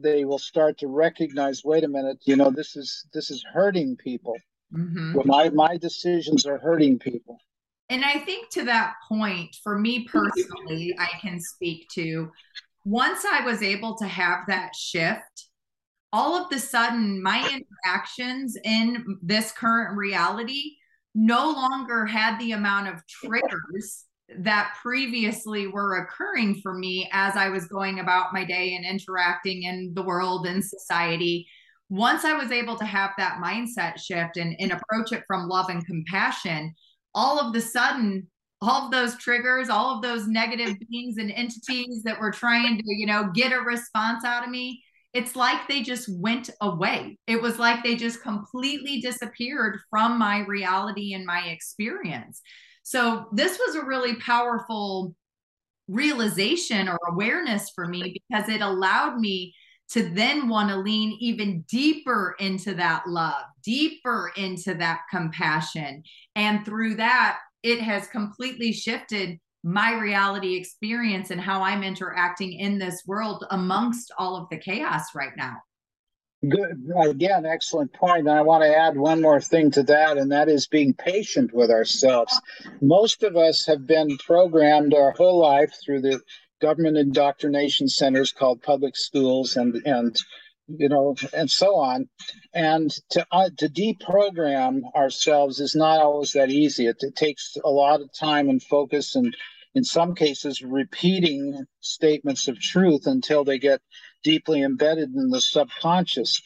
they will start to recognize wait a minute you know this is this is hurting people mm-hmm. well, my my decisions are hurting people and i think to that point for me personally i can speak to once i was able to have that shift all of the sudden my interactions in this current reality no longer had the amount of triggers that previously were occurring for me as I was going about my day and interacting in the world and society. Once I was able to have that mindset shift and, and approach it from love and compassion, all of the sudden, all of those triggers, all of those negative beings and entities that were trying to, you know, get a response out of me, it's like they just went away. It was like they just completely disappeared from my reality and my experience. So this was a really powerful realization or awareness for me because it allowed me to then want to lean even deeper into that love, deeper into that compassion. And through that, it has completely shifted my reality experience and how I'm interacting in this world amongst all of the chaos right now. Good. Again, excellent point. And I want to add one more thing to that, and that is being patient with ourselves. Most of us have been programmed our whole life through the government indoctrination centers called public schools and and you know and so on and to uh, to deprogram ourselves is not always that easy it, it takes a lot of time and focus and in some cases repeating statements of truth until they get deeply embedded in the subconscious.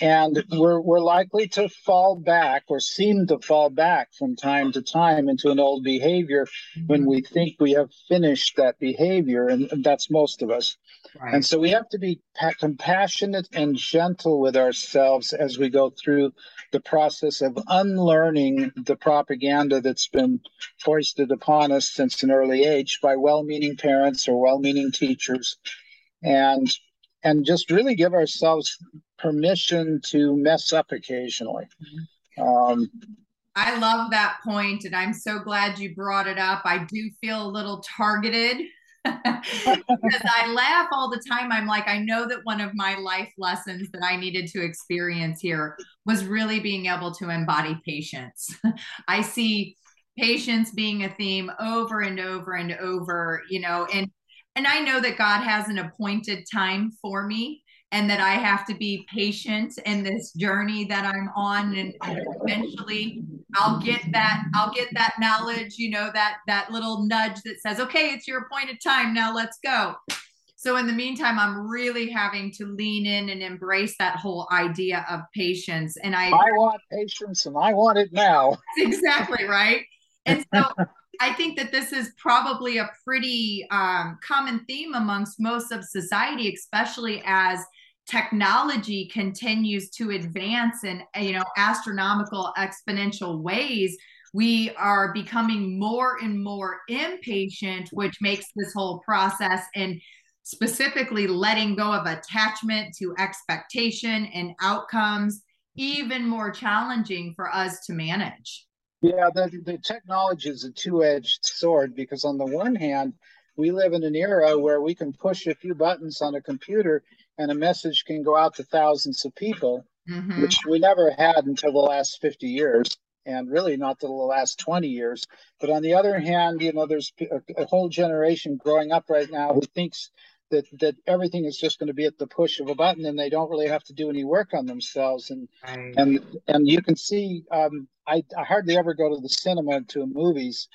And mm-hmm. we're, we're likely to fall back or seem to fall back from time to time into an old behavior when we mm-hmm. think we have finished that behavior. And that's most of us. Right. And so we have to be compassionate and gentle with ourselves as we go through the process of unlearning the propaganda that's been foisted upon us since an early age by well meaning parents or well meaning teachers. And and just really give ourselves permission to mess up occasionally. Um, I love that point, and I'm so glad you brought it up. I do feel a little targeted because I laugh all the time. I'm like, I know that one of my life lessons that I needed to experience here was really being able to embody patience. I see patience being a theme over and over and over, you know, and and I know that God has an appointed time for me and that I have to be patient in this journey that I'm on and eventually I'll get that I'll get that knowledge, you know, that that little nudge that says, "Okay, it's your appointed time. Now let's go." So in the meantime, I'm really having to lean in and embrace that whole idea of patience and I I want patience and I want it now. exactly, right? And so I think that this is probably a pretty um, common theme amongst most of society, especially as technology continues to advance in you know astronomical exponential ways. We are becoming more and more impatient which makes this whole process and specifically letting go of attachment to expectation and outcomes even more challenging for us to manage yeah, the, the technology is a two edged sword because, on the one hand, we live in an era where we can push a few buttons on a computer and a message can go out to thousands of people, mm-hmm. which we never had until the last 50 years and really not till the last 20 years. But on the other hand, you know, there's a, a whole generation growing up right now who thinks that that everything is just going to be at the push of a button and they don't really have to do any work on themselves and right. and and you can see um, I, I hardly ever go to the cinema to movies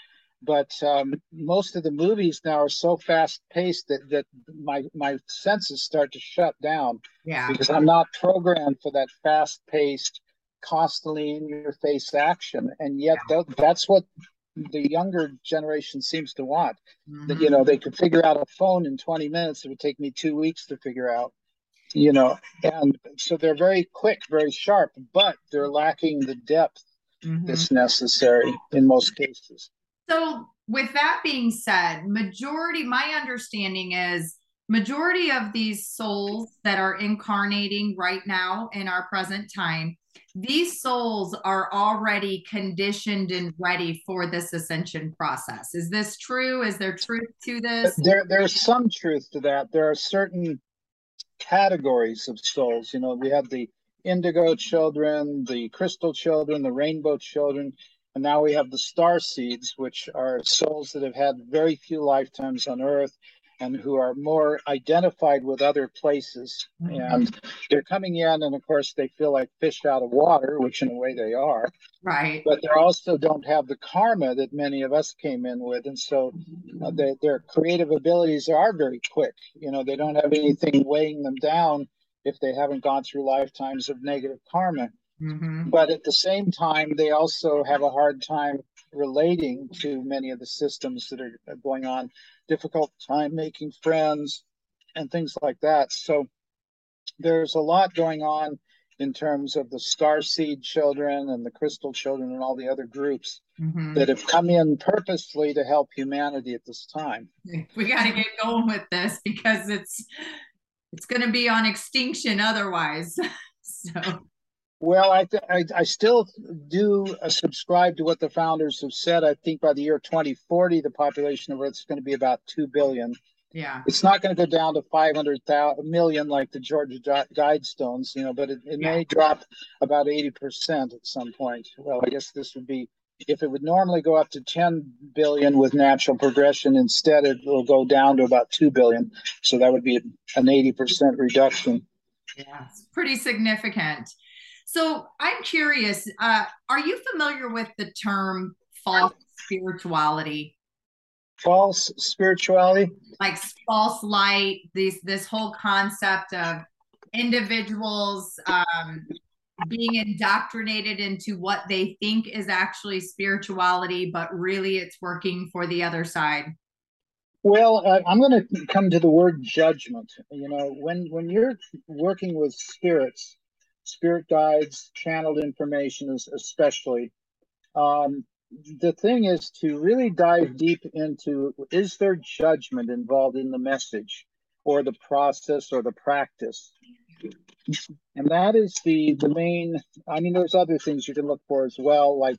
but um, most of the movies now are so fast paced that that my my senses start to shut down yeah because i'm not programmed for that fast paced constantly in your face action and yet yeah. th- that's what the younger generation seems to want. Mm-hmm. That you know they could figure out a phone in 20 minutes. It would take me two weeks to figure out. You know, and so they're very quick, very sharp, but they're lacking the depth mm-hmm. that's necessary in most cases. So, with that being said, majority, my understanding is majority of these souls that are incarnating right now in our present time these souls are already conditioned and ready for this ascension process. Is this true? Is there truth to this? There, there's some truth to that. There are certain categories of souls. You know, we have the indigo children, the crystal children, the rainbow children, and now we have the star seeds, which are souls that have had very few lifetimes on Earth and who are more identified with other places. Mm-hmm. And they're coming in, and of course, they feel like fish out of water, which in a way they are. Right. But they also don't have the karma that many of us came in with. And so uh, they, their creative abilities are very quick. You know, they don't have anything weighing them down if they haven't gone through lifetimes of negative karma. Mm-hmm. But at the same time, they also have a hard time relating to many of the systems that are going on difficult time making friends and things like that. So there's a lot going on in terms of the star seed children and the crystal children and all the other groups mm-hmm. that have come in purposely to help humanity at this time. We got to get going with this because it's it's going to be on extinction otherwise. so well, I, th- I, I still do uh, subscribe to what the founders have said. I think by the year 2040, the population of Earth is going to be about two billion. Yeah, it's not going to go down to 500 million like the Georgia Guidestones, you know, but it, it yeah. may drop about 80 percent at some point. Well, I guess this would be if it would normally go up to 10 billion with natural progression. Instead, it will go down to about 2 billion. So that would be an 80 percent reduction. Yeah, it's pretty significant. So I'm curious, uh, are you familiar with the term false spirituality? False spirituality? Like false light, these this whole concept of individuals um, being indoctrinated into what they think is actually spirituality, but really it's working for the other side. Well, uh, I'm going to come to the word judgment. You know, when when you're working with spirits, spirit guides, channeled information, especially. Um, the thing is to really dive deep into is there judgment involved in the message or the process or the practice? And that is the the main. I mean, there's other things you can look for as well, like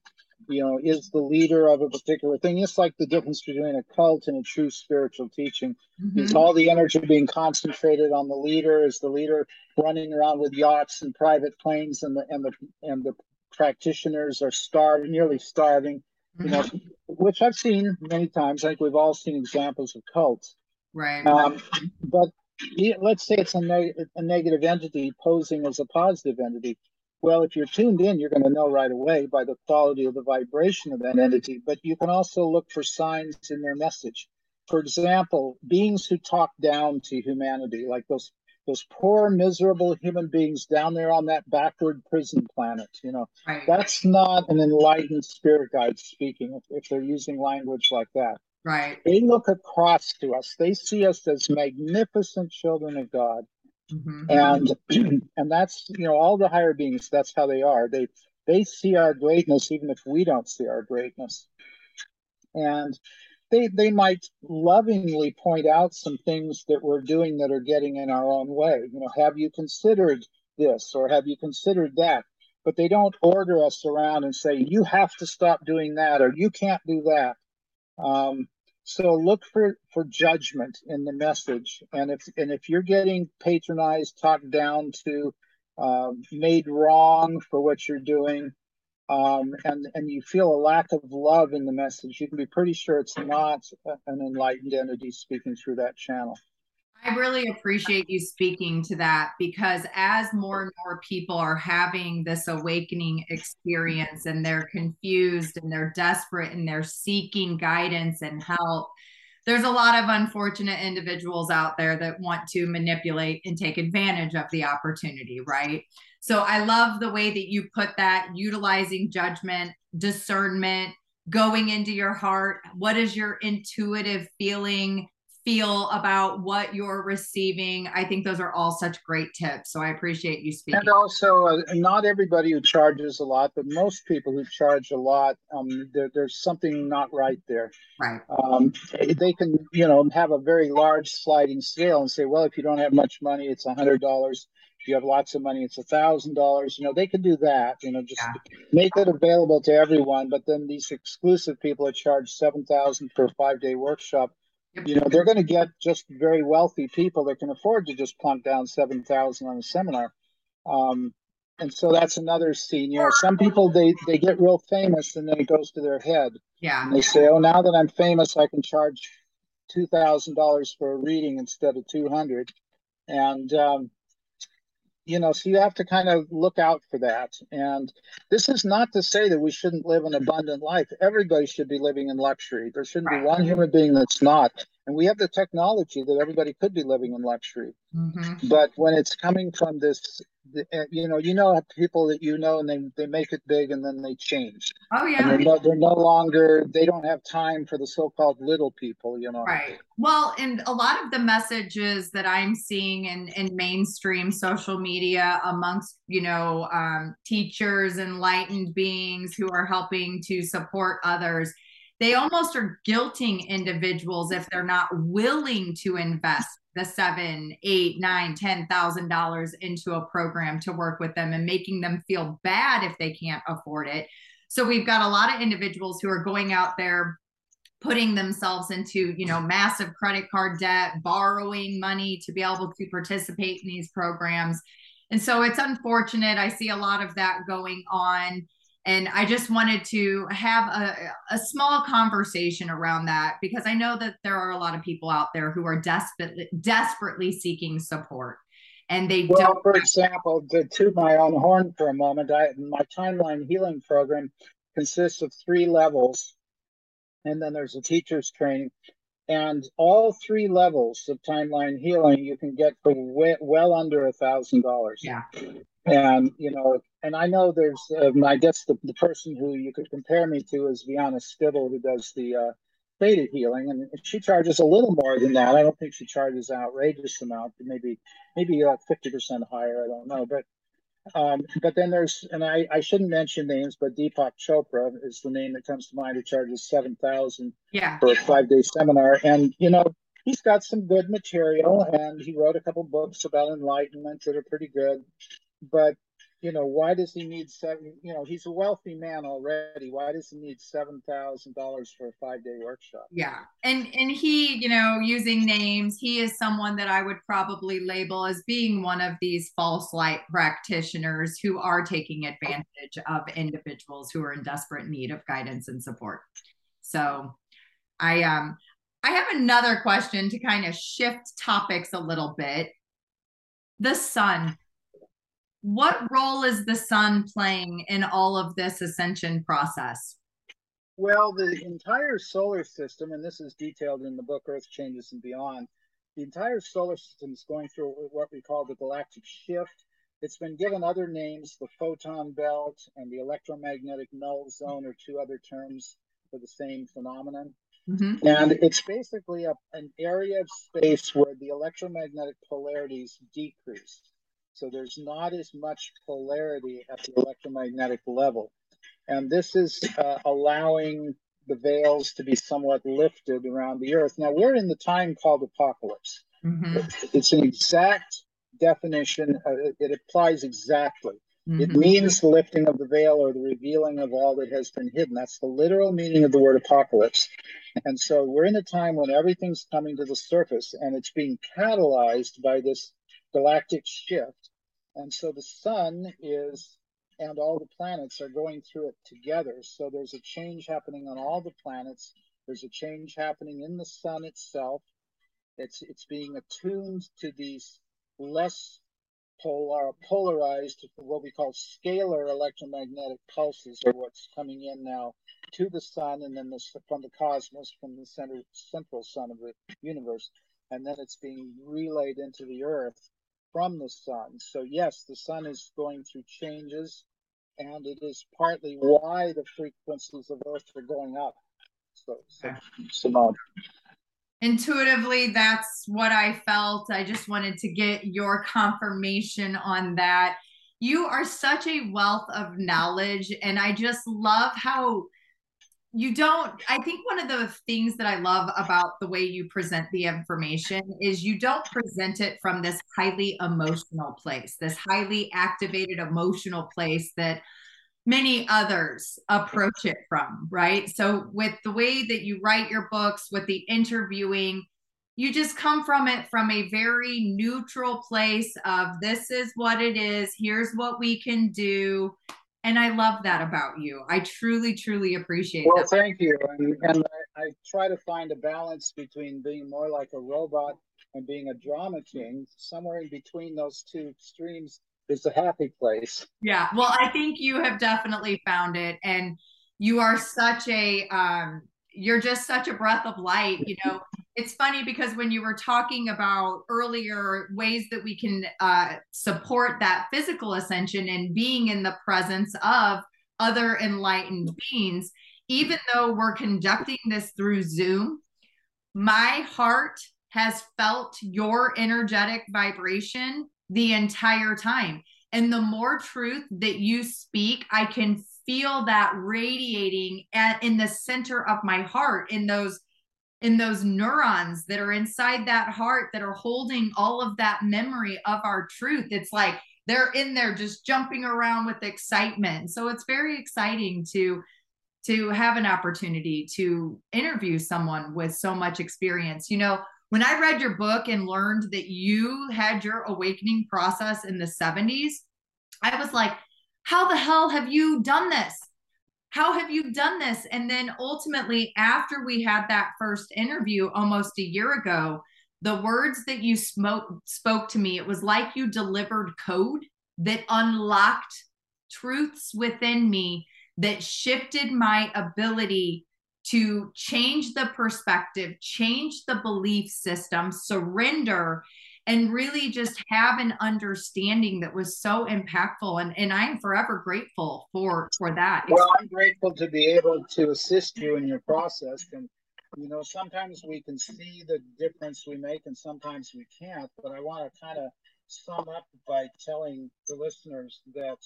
you know, is the leader of a particular thing. It's like the difference between a cult and a true spiritual teaching. Mm-hmm. Is all the energy being concentrated on the leader? Is the leader running around with yachts and private planes, and the and the and the practitioners are starving, nearly starving? You know, mm-hmm. which I've seen many times. I think we've all seen examples of cults. Right. Um, but let's say it's a, neg- a negative entity posing as a positive entity well, if you're tuned in, you're going to know right away by the quality of the vibration of that entity, but you can also look for signs in their message. For example, beings who talk down to humanity, like those those poor, miserable human beings down there on that backward prison planet, you know, right. that's not an enlightened spirit guide speaking if, if they're using language like that. Right. They look across to us. They see us as magnificent children of God Mm-hmm. And and that's you know all the higher beings. That's how they are. They they see our greatness even if we don't see our greatness. And they they might lovingly point out some things that we're doing that are getting in our own way. You know, have you considered this or have you considered that? But they don't order us around and say you have to stop doing that or you can't do that. Um, so look for for judgment in the message, and if and if you're getting patronized, talked down to, um, made wrong for what you're doing, um, and and you feel a lack of love in the message, you can be pretty sure it's not an enlightened entity speaking through that channel. I really appreciate you speaking to that because as more and more people are having this awakening experience and they're confused and they're desperate and they're seeking guidance and help, there's a lot of unfortunate individuals out there that want to manipulate and take advantage of the opportunity, right? So I love the way that you put that, utilizing judgment, discernment, going into your heart. What is your intuitive feeling? Feel about what you're receiving. I think those are all such great tips. So I appreciate you speaking. And also, uh, not everybody who charges a lot, but most people who charge a lot, um, there, there's something not right there. Right. Um, they can, you know, have a very large sliding scale and say, well, if you don't have much money, it's a hundred dollars. If you have lots of money, it's a thousand dollars. You know, they can do that. You know, just yeah. make it available to everyone. But then these exclusive people are charged seven thousand for a five day workshop you know they're going to get just very wealthy people that can afford to just plunk down 7000 on a seminar. Um, and so that's another scene you know some people they they get real famous and then it goes to their head. Yeah. And they say oh now that i'm famous i can charge $2000 for a reading instead of 200 and um, you know, so you have to kind of look out for that. And this is not to say that we shouldn't live an abundant life. Everybody should be living in luxury. There shouldn't right. be one human being that's not. And we have the technology that everybody could be living in luxury. Mm-hmm. But when it's coming from this uh, you know, you know people that you know, and they they make it big, and then they change. Oh yeah, they're no, they're no longer. They don't have time for the so-called little people. You know. Right. Well, and a lot of the messages that I'm seeing in in mainstream social media amongst you know um, teachers, enlightened beings who are helping to support others they almost are guilting individuals if they're not willing to invest the seven, eight, nine, ten thousand dollars into a program to work with them and making them feel bad if they can't afford it. So we've got a lot of individuals who are going out there putting themselves into you know massive credit card debt borrowing money to be able to participate in these programs. And so it's unfortunate. I see a lot of that going on and I just wanted to have a, a small conversation around that because I know that there are a lot of people out there who are desperately desperately seeking support. And they well, don't- for example, to toot my own horn for a moment, I, my timeline healing program consists of three levels, and then there's a teacher's training. And all three levels of timeline healing you can get for well under a thousand dollars. Yeah. And you know, and I know there's, um, I guess the, the person who you could compare me to is Vianna Stibal, who does the uh, theta healing, and she charges a little more than that. I don't think she charges an outrageous amount, maybe maybe uh, fifty percent higher. I don't know, but um, but then there's, and I, I shouldn't mention names, but Deepak Chopra is the name that comes to mind. Who charges seven thousand yeah. for a five day seminar, and you know he's got some good material, and he wrote a couple books about enlightenment that are pretty good. But you know, why does he need seven? You know, he's a wealthy man already. Why does he need seven thousand dollars for a five day workshop? Yeah, and and he, you know, using names, he is someone that I would probably label as being one of these false light practitioners who are taking advantage of individuals who are in desperate need of guidance and support. So, I um, I have another question to kind of shift topics a little bit. The sun what role is the sun playing in all of this ascension process? Well, the entire solar system, and this is detailed in the book Earth Changes and Beyond, the entire solar system is going through what we call the galactic shift. It's been given other names. The photon belt and the electromagnetic null zone are two other terms for the same phenomenon. Mm-hmm. And it's basically a, an area of space where the electromagnetic polarities decrease. So there's not as much polarity at the electromagnetic level. And this is uh, allowing the veils to be somewhat lifted around the earth. Now we're in the time called apocalypse. Mm-hmm. It's an exact definition, uh, it applies exactly. Mm-hmm. It means the lifting of the veil or the revealing of all that has been hidden. That's the literal meaning of the word apocalypse. And so we're in a time when everything's coming to the surface and it's being catalyzed by this galactic shift. And so the sun is, and all the planets are going through it together. So there's a change happening on all the planets. There's a change happening in the sun itself. It's it's being attuned to these less polar polarized what we call scalar electromagnetic pulses are what's coming in now to the sun and then this from the cosmos from the center central sun of the universe and then it's being relayed into the earth from the sun. So yes the sun is going through changes and it is partly why the frequencies of earth are going up. So, so intuitively that's what i felt. I just wanted to get your confirmation on that. You are such a wealth of knowledge and i just love how you don't i think one of the things that i love about the way you present the information is you don't present it from this highly emotional place this highly activated emotional place that many others approach it from, right? So, with the way that you write your books, with the interviewing, you just come from it from a very neutral place of this is what it is, here's what we can do. And I love that about you. I truly, truly appreciate well, that. thank you. And, and I, I try to find a balance between being more like a robot and being a drama king. Somewhere in between those two extremes is a happy place. Yeah. Well, I think you have definitely found it. And you are such a, um, you're just such a breath of light. You know, it's funny because when you were talking about earlier ways that we can uh, support that physical ascension and being in the presence of other enlightened beings, even though we're conducting this through Zoom, my heart has felt your energetic vibration the entire time. And the more truth that you speak, I can feel that radiating at, in the center of my heart in those in those neurons that are inside that heart that are holding all of that memory of our truth. It's like they're in there just jumping around with excitement. So it's very exciting to to have an opportunity to interview someone with so much experience. You know when I read your book and learned that you had your awakening process in the 70s, I was like, how the hell have you done this? How have you done this? And then ultimately, after we had that first interview almost a year ago, the words that you spoke spoke to me, it was like you delivered code that unlocked truths within me that shifted my ability to change the perspective, change the belief system, surrender, and really just have an understanding that was so impactful. And, and I'm forever grateful for for that. Well, I'm grateful to be able to assist you in your process. And you know, sometimes we can see the difference we make, and sometimes we can't. But I want to kind of sum up by telling the listeners that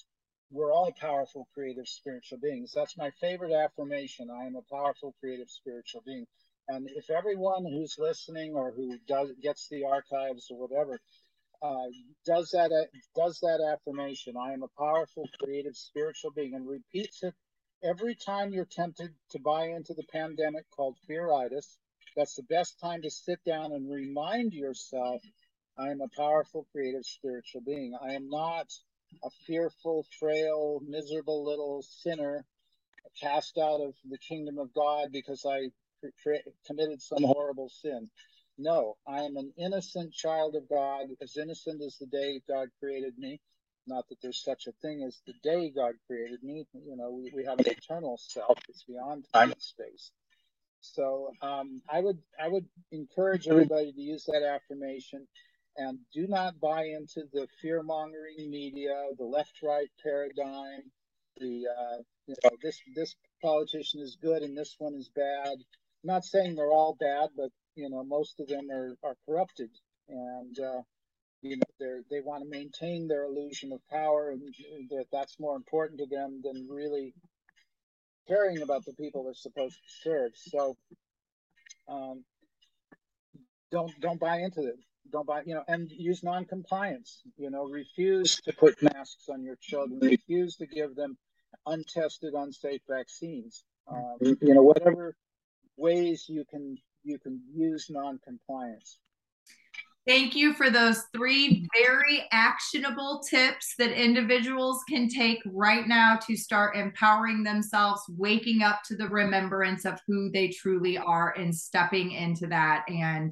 we're all powerful, creative, spiritual beings. That's my favorite affirmation. I am a powerful, creative, spiritual being. And if everyone who's listening or who does gets the archives or whatever uh, does that does that affirmation, I am a powerful, creative, spiritual being, and repeats it every time you're tempted to buy into the pandemic called fearitis, that's the best time to sit down and remind yourself, I am a powerful, creative, spiritual being. I am not a fearful, frail, miserable little sinner cast out of the kingdom of God because I committed some horrible sin. No, I am an innocent child of God, as innocent as the day God created me. Not that there's such a thing as the day God created me. You know, we, we have an eternal self that's beyond time and space. So um, I would I would encourage everybody to use that affirmation and do not buy into the fear mongering media, the left right paradigm, the uh, you know this this politician is good and this one is bad. Not saying they're all bad, but you know most of them are are corrupted and. Uh, you know they they want to maintain their illusion of power and that that's more important to them than really caring about the people they're supposed to serve so um, don't don't buy into it don't buy, you know, and use non-compliance. You know, refuse to put masks on your children. Refuse to give them untested, unsafe vaccines. Um, you know, whatever ways you can you can use non-compliance. Thank you for those three very actionable tips that individuals can take right now to start empowering themselves, waking up to the remembrance of who they truly are and stepping into that. And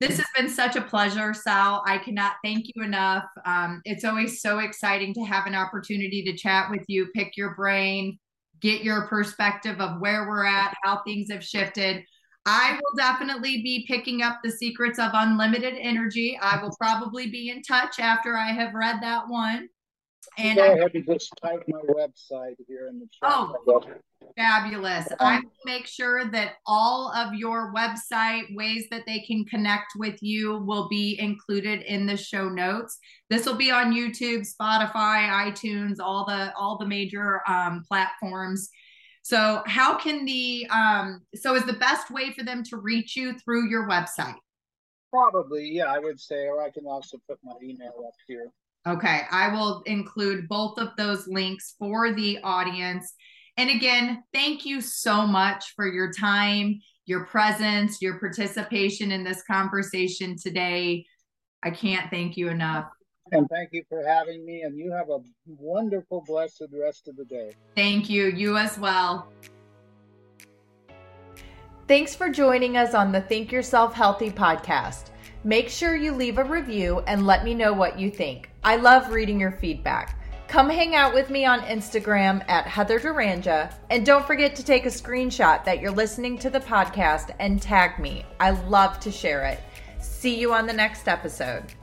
This has been such a pleasure, Sal. I cannot thank you enough. Um, it's always so exciting to have an opportunity to chat with you, pick your brain, get your perspective of where we're at, how things have shifted. I will definitely be picking up the secrets of unlimited energy. I will probably be in touch after I have read that one. And I ahead and just type my website here in the chat. Oh, fabulous. I will make sure that all of your website ways that they can connect with you will be included in the show notes. This will be on YouTube, Spotify, iTunes, all the all the major um, platforms. So, how can the um, so is the best way for them to reach you through your website? Probably, yeah, I would say, or I can also put my email up here. Okay, I will include both of those links for the audience. And again, thank you so much for your time, your presence, your participation in this conversation today. I can't thank you enough. And thank you for having me. And you have a wonderful, blessed rest of the day. Thank you. You as well. Thanks for joining us on the Think Yourself Healthy podcast. Make sure you leave a review and let me know what you think. I love reading your feedback. Come hang out with me on Instagram at Heather Duranja. And don't forget to take a screenshot that you're listening to the podcast and tag me. I love to share it. See you on the next episode.